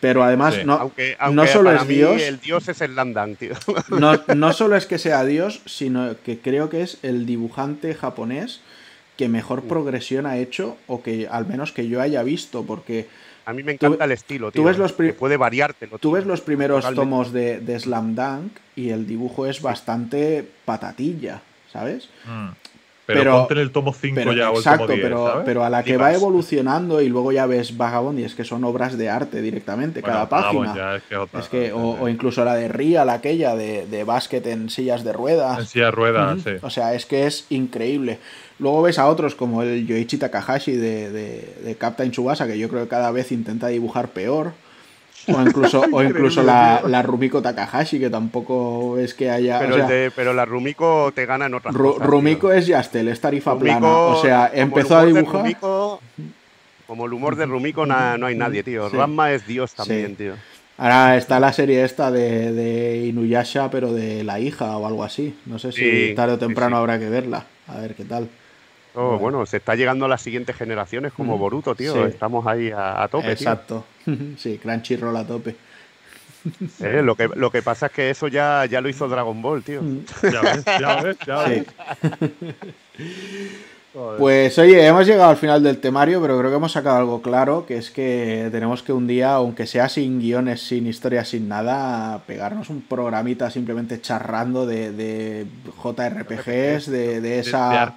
Pero además, no, aunque, no solo es Dios. El Dios es el Landang, tío. No, no solo es que sea Dios, sino que creo que es el dibujante japonés que mejor progresión ha hecho, o que al menos que yo haya visto, porque a mí me encanta el estilo, tío. Tú ves los que puede variarte. Tú ves los primeros tomos de, de, Slam Dunk y el dibujo es bastante patatilla, ¿sabes? Mm. Pero, pero, ponte en el tomo 5 ya o el tomo 10, pero, pero a la que va evolucionando y luego ya ves Vagabond y es que son obras de arte directamente, cada página. es que, otra, es que o, o, incluso la de Real, aquella de, de básquet en sillas de ruedas. En sillas de ruedas, sí. O sea, es que es increíble. Luego ves a otros como el Yoichi Takahashi de, de, de Captain Tsubasa, que yo creo que cada vez intenta dibujar peor. O incluso, o incluso la, la, Rumiko Takahashi, que tampoco es que haya. Pero, o sea, de, pero la Rumiko te gana en otras Ru, cosas. Rumiko tío. es Yastel, es tarifa Rumiko, plana. O sea, empezó a dibujar. Rumiko, como el humor de Rumiko, na, no hay nadie, tío. Sí. Ranma es Dios también, sí. tío. Ahora está la serie esta de, de, Inuyasha, pero de la hija o algo así. No sé si sí, tarde o temprano habrá que verla. A ver qué tal. Oh, bueno. bueno. se está llegando a las siguientes generaciones como mm. Boruto, tío. Sí. Estamos ahí a, a tope. Exacto. Tío. sí, Crunchyroll a tope. Eh, lo, que, lo que pasa es que eso ya, ya lo hizo Dragon Ball, tío. ya ves, ya ves, ya ves. Sí. Pues oye, hemos llegado al final del temario, pero creo que hemos sacado algo claro, que es que tenemos que un día, aunque sea sin guiones, sin historias, sin nada, pegarnos un programita simplemente charrando de, de JRPGs, de, de esa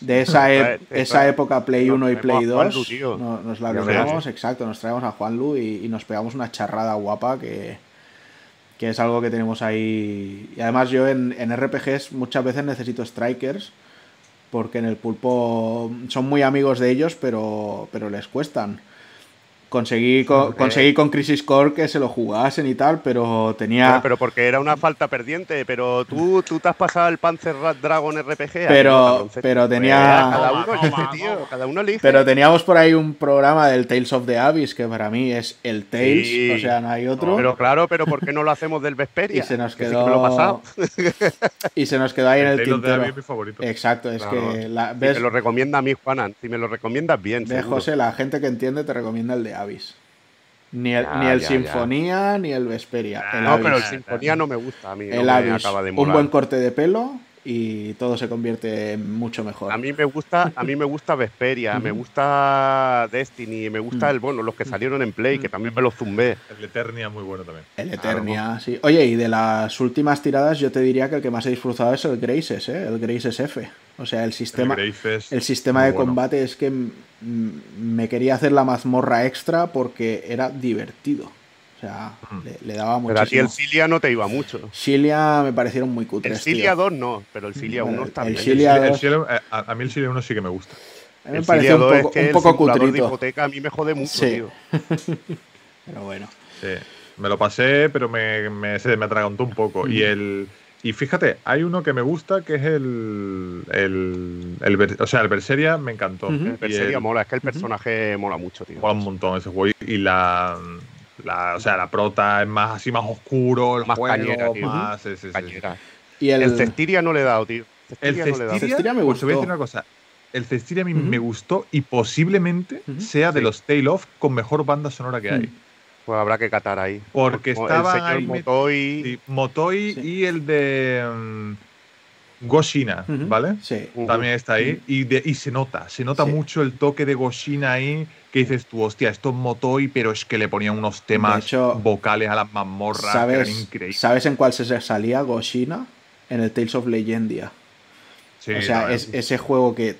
de, esa, e esa época Play 1 y Play 2. Nos, nos la traemos, exacto, nos traemos a Juan Lu y, y, nos pegamos una charrada guapa que, que es algo que tenemos ahí. Y además yo en, en RPGs muchas veces necesito strikers porque en el pulpo son muy amigos de ellos, pero, pero les cuestan. Conseguí con, conseguí con Crisis Core que se lo jugasen y tal, pero tenía. Pero, pero, porque era una falta perdiente. Pero tú, tú te has pasado el Panzer Dragon RPG. Pero, pero tenía. Cada uno, elige, tío, cada uno elige. Pero teníamos por ahí un programa del Tales of the Abyss que para mí es el Tales, sí. o sea, no hay otro. Pero claro, pero ¿por qué no lo hacemos del Vesperia? Y se nos quedó. Sí lo pasado. y se nos quedó ahí en el, el tintero. Es mi favorito. Exacto, es claro. que. La, ¿ves? Si me lo recomienda a mí, Juanan. Si me lo recomiendas bien. Ve, José, la gente que entiende te recomienda el de Avis. Ni el, ya, ni el ya, Sinfonía ya. ni el Vesperia. Ah, el no, Avis. pero el Sinfonía no me gusta a mí. El no Avis. Un buen corte de pelo y todo se convierte en mucho mejor. A mí me gusta, a mí me gusta Vesperia, me gusta Destiny, me gusta el bueno, los que salieron en Play, que también me los zumbé. El Eternia muy bueno también. El Eternia, sí. Oye, y de las últimas tiradas yo te diría que el que más he disfrutado es el Graces, ¿eh? El Graces F. O sea, el sistema, el, sistema muy de bueno. combate es que me quería hacer la mazmorra extra porque era divertido. O sea, Mm. le, le daba Pero a ti el. Cilia no te iba mucho. Cilia me parecieron muy cutres, El Cilia tío. 2 no, pero el Cilia Bueno, 1 está el bien. Cilia- El a, a mí el Cielo 1 sí que me gusta. A mí me El pareció Cilia un 2 poco, es que un el poco de cutrito. hipoteca a mí me jode mucho, Sí. tío. Pero bueno. Sí. Me lo pasé, pero me, me, se me atragantó un poco. Y el. Y fíjate, hay uno que me gusta que es el. el, o sea, el Berseria me encantó. El Berseria el- mola, es que el personaje mola mucho, tío. mola un montón ese juego. Y la. la o sea, la prota es más así más oscuro, el Más juego, cañera, tío. más. sí, sí, sí. Cañera. Y el, El Cestiria no le he dado, tío. El Cestiria no me pues te voy a gustó. decir una cosa. El Cestiria a mí me gustó y posiblemente sea de Sí. los Tale of con mejor banda sonora que hay. Pues habrá que catar ahí. Porque Como estaban el señor ahí met- Motoy. Sí, Sí. y el de mm, Goshina. ¿vale? Sí. También está ahí y, de- y se nota, se nota Sí. mucho el toque de Goshina ahí que dices tú, hostia, esto es Motoi, pero es que le ponían unos temas hecho, vocales a las mazmorras que eran ¿Sabes, increíbles. ¿Sabes en cuál se salía Goshina? En el Tales of Legendia. Sí, o sea, es ese juego que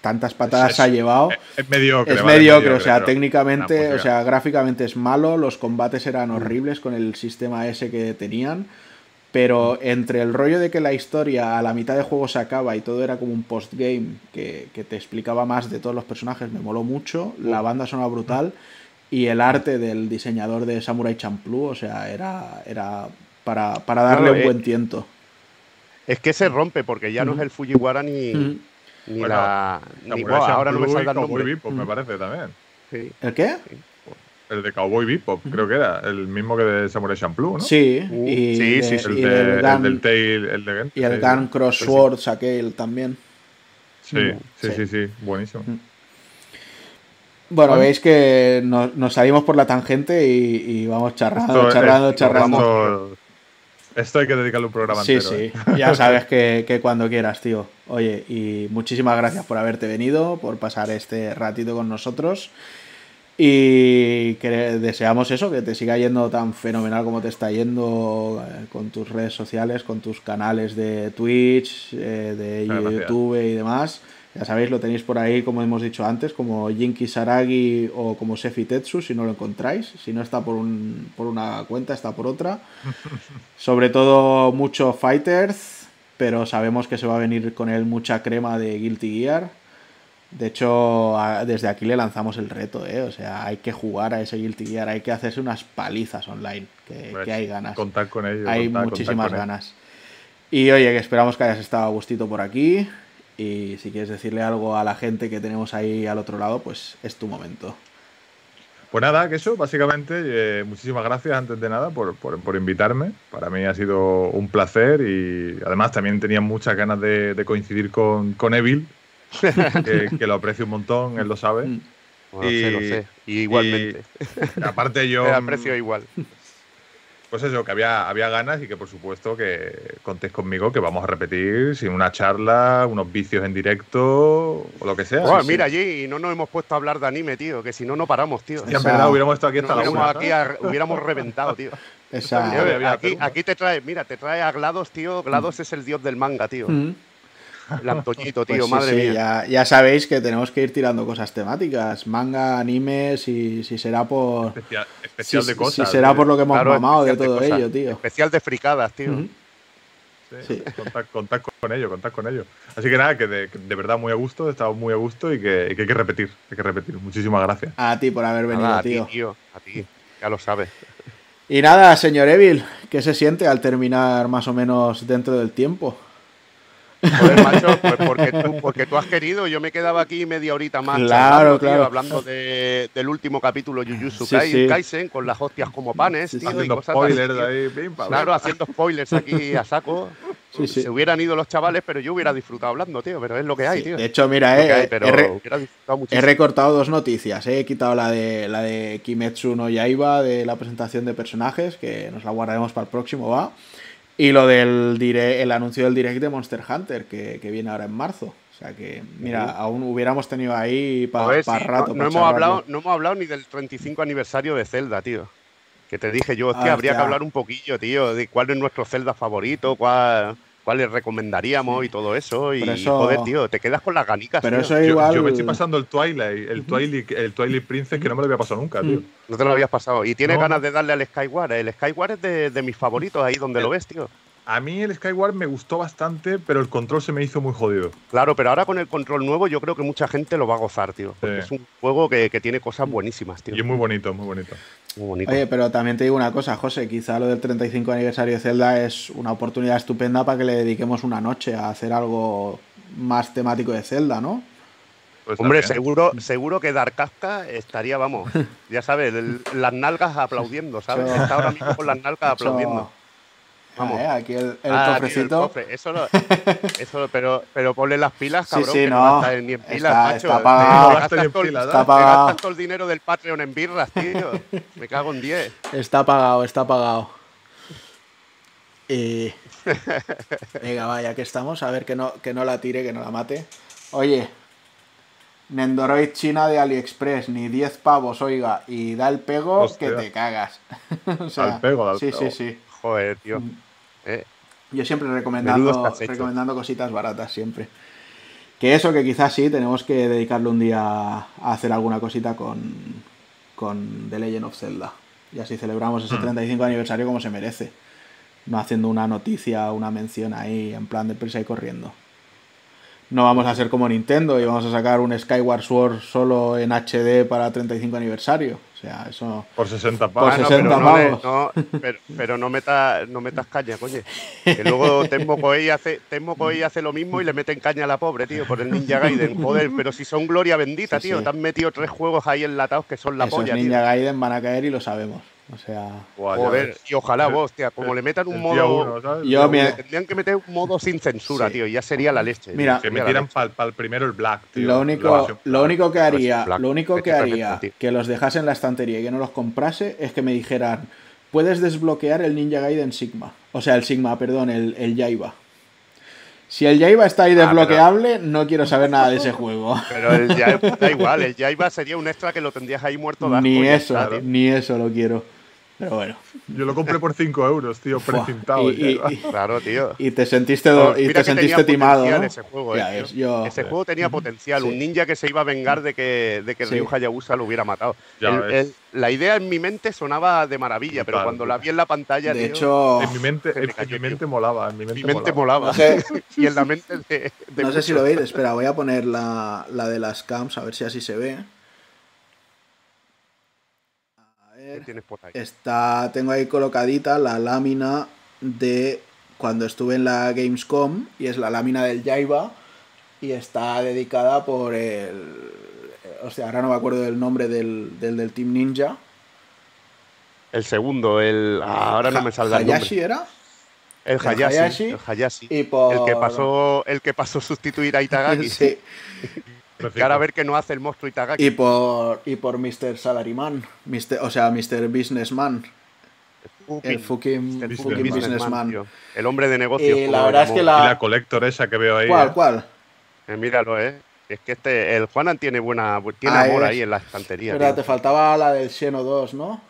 tantas patadas es- ha llevado. es, es mediocre. Es vale, mediocre, o sea, pero- técnicamente, o sea, gráficamente es malo, los combates eran horribles con el sistema ese que tenían, pero entre el rollo de que la historia a la mitad de juego se acaba y todo era como un postgame que, que te explicaba más de todos los personajes, me moló mucho, la banda sonora brutal y el arte del diseñador de Samurai Champloo, o sea, era, era para, para darle Claro, un eh, buen tiento. Es que se rompe porque ya no es el Fujiwara ni. Ni Bueno, la. Ni, ahora no me salga el Cowboy nombre. Bebop, me Mm. parece también. Sí. ¿El qué? El de Cowboy Bebop, creo que era. El mismo que de Samurai Champloo, ¿no? Sí, Uh, y, sí, de- sí, sí. El, y de- del el Gun- del Tail, el de Gen- y el sí, Gun. Cross sí. Swords aquel también. Sí, Mm, sí, sí. sí, sí, buenísimo. Bueno, Bueno. veis que nos, nos salimos por la tangente y, y vamos charrando, Esto es- charrando, esto- hay que dedicarle un programa Sí, entero. sí, ¿eh? ya sabes que, que cuando quieras, tío. Oye, y muchísimas gracias por haberte venido, por pasar este ratito con nosotros. Y que deseamos eso, que te siga yendo tan fenomenal como te está yendo eh, con tus redes sociales, con tus canales de Twitch, eh, de gracias. YouTube y demás. Ya sabéis, lo tenéis por ahí, como hemos dicho antes, como Jinky Saragi o como Sefi Tetsu, si no lo encontráis. Si no está por, un, por una cuenta, está por otra. Sobre todo mucho Fighters, pero sabemos que se va a venir con él mucha crema de Guilty Gear. De hecho, desde aquí le lanzamos el reto, ¿eh? O sea, hay que jugar a ese Guilty Gear, hay que hacerse unas palizas online, que, Pues, que hay ganas. Contar con. Hay contar- contar muchísimas con ganas. Y oye, que esperamos que hayas estado a gustito por aquí. Y si quieres decirle algo a la gente que tenemos ahí al otro lado, pues es tu momento. Pues nada, que eso, básicamente, eh, muchísimas gracias antes de nada por, por- por invitarme. Para mí ha sido un placer y además también tenía muchas ganas de, de coincidir con, con Evil, que, que lo aprecio un montón, él lo sabe. Bueno, Y- sé, lo sé. Y igualmente. Y aparte yo... Te aprecio igual. Pues eso, que había, había ganas y que por supuesto que contéis conmigo que vamos a repetir sin una charla, unos vicios en directo o lo que sea. Buah, Sí, sí. mira allí, y no nos hemos puesto a hablar de anime, tío, que si no, no paramos, tío. Ya, en verdad, hubiéramos estado aquí hasta la hubiéramos, una. aquí ¿sabes? a- hubiéramos reventado, tío. Esa... Aquí, aquí te trae, mira, te trae a GLaDOS, tío. GLaDOS es el dios del manga, tío. Mm. El Antoñito, Pues tío, sí, madre sí, mía. Ya, ya sabéis que tenemos que ir tirando cosas temáticas, manga, anime, si, si será por... Especial, Si, de si cosas. será ¿eh? por lo que hemos Claro, mamado de todo cosas. ello, tío. Especial de fricadas, tío. Sí, Sí. Contad, contad con ello, contad con ello. Así que nada, que de, verdad muy a gusto, he estado muy a gusto y que, y que hay que repetir, hay que repetir. Muchísimas gracias. A ti por haber venido, Nada, a ti, tío. A ti. Ya lo sabes. Y nada, señor Evil, ¿qué se siente al terminar más o menos dentro del tiempo? Joder, macho, pues porque tú, porque tú has querido, yo me quedaba aquí media horita más Claro, charlando, tío, claro. hablando de- del último capítulo Jujutsu Sí, Kai- sí. Kaisen con las hostias como panes, Sí, sí. tío, y Haciendo cosas así, spoilers ahí, pim, pam, Claro, haciendo spoilers aquí a saco. Sí, sí. Se hubieran ido los chavales, pero yo hubiera disfrutado hablando, tío. Pero es lo que hay, tío. De hecho, mira, eh, hay, pero he, re- hubiera disfrutado he recortado dos noticias. eh. He quitado la de la de Kimetsu no Yaiba de la presentación de personajes, que nos la guardaremos para el próximo, va. Y lo del el anuncio del direct de Monster Hunter, que, viene ahora en marzo. O sea que, mira, aún hubiéramos tenido ahí para rato. No, hemos hablado, no hemos hablado ni del 35 aniversario de Zelda, tío. Que te dije yo, hostia, habría que hablar un poquillo, tío, de cuál es nuestro Zelda favorito, cuál, cuáles recomendaríamos y todo eso. Y joder, tío, te quedas con las ganicas. Pero eso igual. Yo, me estoy pasando el Twilight, el Twilight, el Twilight Princess, que no me lo había pasado nunca, tío. No te lo habías pasado. Y tienes ganas de darle al Skyward. El Skyward es de, de mis favoritos, ahí donde lo ves, tío. A mí el Skyward me gustó bastante, pero el control se me hizo muy jodido. Claro, pero ahora con el control nuevo yo creo que mucha gente lo va a gozar, tío. Porque es un juego que, tiene cosas buenísimas, tío. Y es muy bonito, muy bonito. Muy bonito. Oye, pero también te digo una cosa, José, quizá lo del 35 aniversario de Zelda es una oportunidad estupenda para que le dediquemos una noche a hacer algo más temático de Zelda, ¿no? Pues Hombre, seguro, seguro que Darkazka estaría, vamos, ya sabes, las nalgas aplaudiendo, ¿sabes? Está ahora mismo con las nalgas aplaudiendo. Vamos. Ah, aquí el, el ah, cofrecito. Eso, lo, eso pero, pero ponle las pilas, cabrón. Sí, sí, que no. no ni en pilas, está, macho. Está pagado. Te gastas, todo, está pagado. todo el dinero del Patreon en birras, tío. Me cago en 10. Está pagado, está pagado. Y... Venga, vaya, que estamos. A ver que no, que no la tire, que no la mate. Oye, Nendoroid China de AliExpress, ni 10 pavos, oiga, y da el pego que te cagas. o sea, al pego, al sí, pego. sí, sí. Joder, tío. Eh, Yo siempre recomendando, recomendando cositas baratas, siempre. Que eso, que quizás sí, tenemos que dedicarle un día a hacer alguna cosita con, con The Legend of Zelda. Y así celebramos ese 35 mm. aniversario como se merece. No haciendo una noticia, una mención ahí en plan de prisa y corriendo. No vamos a ser como Nintendo y vamos a sacar un Skyward Sword solo en HD para 35 aniversario. O sea, eso. Por 60 pavos. Por 60 pero, pavos. No, pero, pero, no, metas, no metas caña, coño. Que luego Temo Koei hace, hace lo mismo y le meten caña a la pobre, tío, por el Ninja Gaiden. Joder, pero si son gloria bendita, tío. Te han metido tres juegos ahí enlatados que son la Esos polla, Ninja Gaiden van a caer y lo sabemos. O sea. Joder, y ojalá vos, tío, como le metan un modo. Tendrían que meter un modo sin censura, tío, ya sería la leche. Mira, que metieran para el primero el Black, tío. Lo único, lo único que haría, lo único que haría que los dejase en la estantería y que no los comprase es que me dijeran, puedes desbloquear el Ninja Gaiden Sigma. O sea, el Sigma, perdón, el, el Yaiba. Si el Jaiba está ahí ah, desbloqueable, no quiero saber nada de ese juego. Pero el Jaiba da igual, el Jaiba sería un extra que lo tendrías ahí muerto de Ni eso, ni eso lo quiero. Pero bueno. Yo lo compré por 5 euros, tío, precintado. Y, claro, tío. Y te sentiste, y te sentiste timado. ¿no? Ese juego, eh, ese juego tenía potencial. Un ninja que se iba a vengar de que, de que Ryu Hayabusa lo hubiera matado. la idea en mi mente sonaba de maravilla, pero cuando la vi en la pantalla. De hecho. En mi mente, en, mi mente molaba. En mi mente, molaba. y en la mente de. no sé si lo veis, espera, voy a poner la, la de las cams, a ver si así se ve. Está, tengo ahí colocadita la lámina de cuando estuve en la Gamescom y es la lámina del Jaiba y está dedicada por el... O sea, ahora no me acuerdo del nombre del, del, Team Ninja. El segundo, el... Ah, ahora no me saldrá el nombre. era? El Hayashi. El Hayashi. el, que pasó, el que pasó a sustituir a Itagaki. sí. Perfecto. a ver qué no hace el monstruo Itagaki. Y por, y por Mr. Salaryman, o sea, Mr. Businessman. El fucking, el fucking businessman. el hombre de negocios. Y la verdad es que la... la collector esa que veo ahí. ¿Cuál, ¿eh? cuál? Eh, míralo, eh. Es que este, el Juanan tiene buena, tiene amor ahí en la estantería. Pero te faltaba la del Xeno 2, ¿no?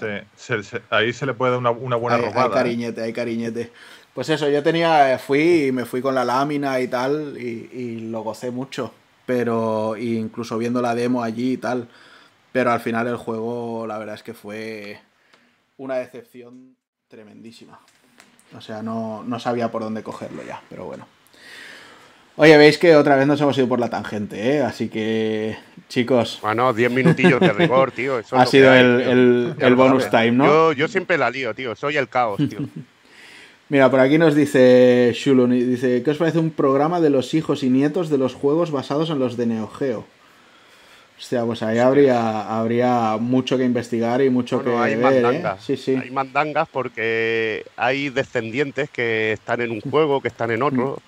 Sí, ahí se le puede dar una, una buena robada. Hay ¿eh? cariñete, hay cariñete. Pues eso, yo tenía, fui y me fui con la lámina y tal, y, lo gocé mucho. Pero, incluso viendo la demo allí y tal. Pero al final el juego, la verdad es que fue una decepción tremendísima. O sea, no, no sabía por dónde cogerlo ya, pero bueno. Oye, veis que otra vez nos hemos ido por la tangente, ¿eh? Así que, chicos. Bueno, 10 minutillos de rigor, tío. ha sido el, el, bonus time, ¿no? Yo, yo, siempre la lío, tío. Soy el caos, tío. Mira, por aquí nos dice Shulun, dice, ¿qué os parece un programa de los hijos y nietos de los juegos basados en los de Neo Geo? Hostia, pues ahí habría, habría mucho que investigar y mucho que hay ver, ¿eh? Sí, sí. Hay mandangas porque hay descendientes que están en un juego, que están en otro.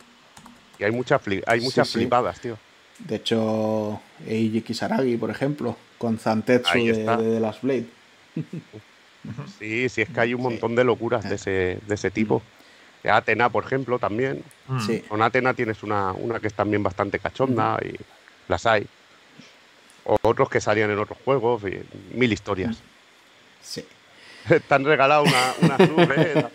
Y hay muchas, hay muchas flipadas, tío. De hecho, Eiji Kisaragi, por ejemplo, con Zantetsu de, de, The Last Blade. Sí, sí, es que hay un montón de locuras de ese, de ese tipo. Atena, por ejemplo, también. Sí. Con Atena tienes una, una que es también bastante cachonda y las hay. O otros que salían en otros juegos, y mil historias. Sí. Te han regalado una, una sub, ¿eh?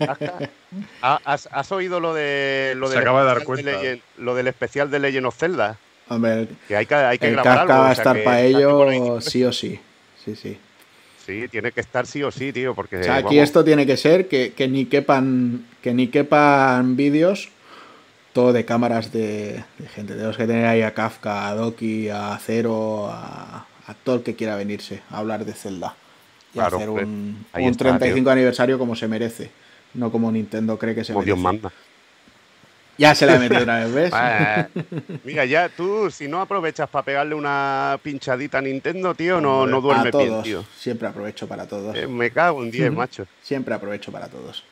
¿Ha- ¿Has, has oído lo de lo Se del acaba de dar especial cuenta. Legend- lo del especial de Legend of Zelda? Hombre, Que hay que, hay que el grabar algo, va a estar para ello sí o sí. Sí, sí. Sí, tiene que estar sí o sí, tío, porque O sea, aquí vamos, esto tiene que ser que, que ni quepan que ni quepan vídeos todo de cámaras de, de gente. Tenemos que tener ahí a Kafka, a Doki, a Zero, a, a todo el que quiera venirse a hablar de Zelda. Y Claro, hacer un, un está, 35 aniversario como se merece. No como Nintendo cree que se como merece. Dios manda. Ya se la he metido una vez, ¿ves? Mira, ya tú, si no aprovechas para pegarle una pinchadita a Nintendo, tío, no, no a duermes bien, todos. tío. Siempre aprovecho para todos. Eh, me cago en 10, macho. Siempre aprovecho para todos.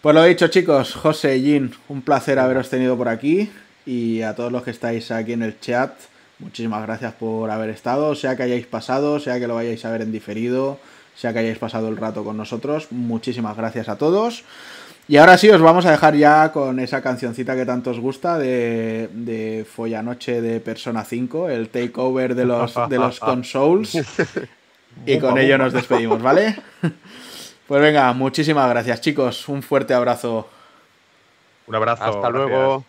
Pues lo dicho, chicos, José, Jin, un placer haberos tenido por aquí. Y a todos los que estáis aquí en el chat, muchísimas gracias por haber estado. Sea que hayáis pasado, sea que lo vayáis a ver en diferido, sea que hayáis pasado el rato con nosotros. Muchísimas gracias a todos. Y ahora sí, os vamos a dejar ya con esa cancioncita que tanto os gusta de, de Follanoche de Persona 5, el takeover de los, de los consoles. Y con ello nos despedimos, ¿vale? Pues venga, muchísimas gracias, chicos. Un fuerte abrazo. Un abrazo. Hasta gracias. luego.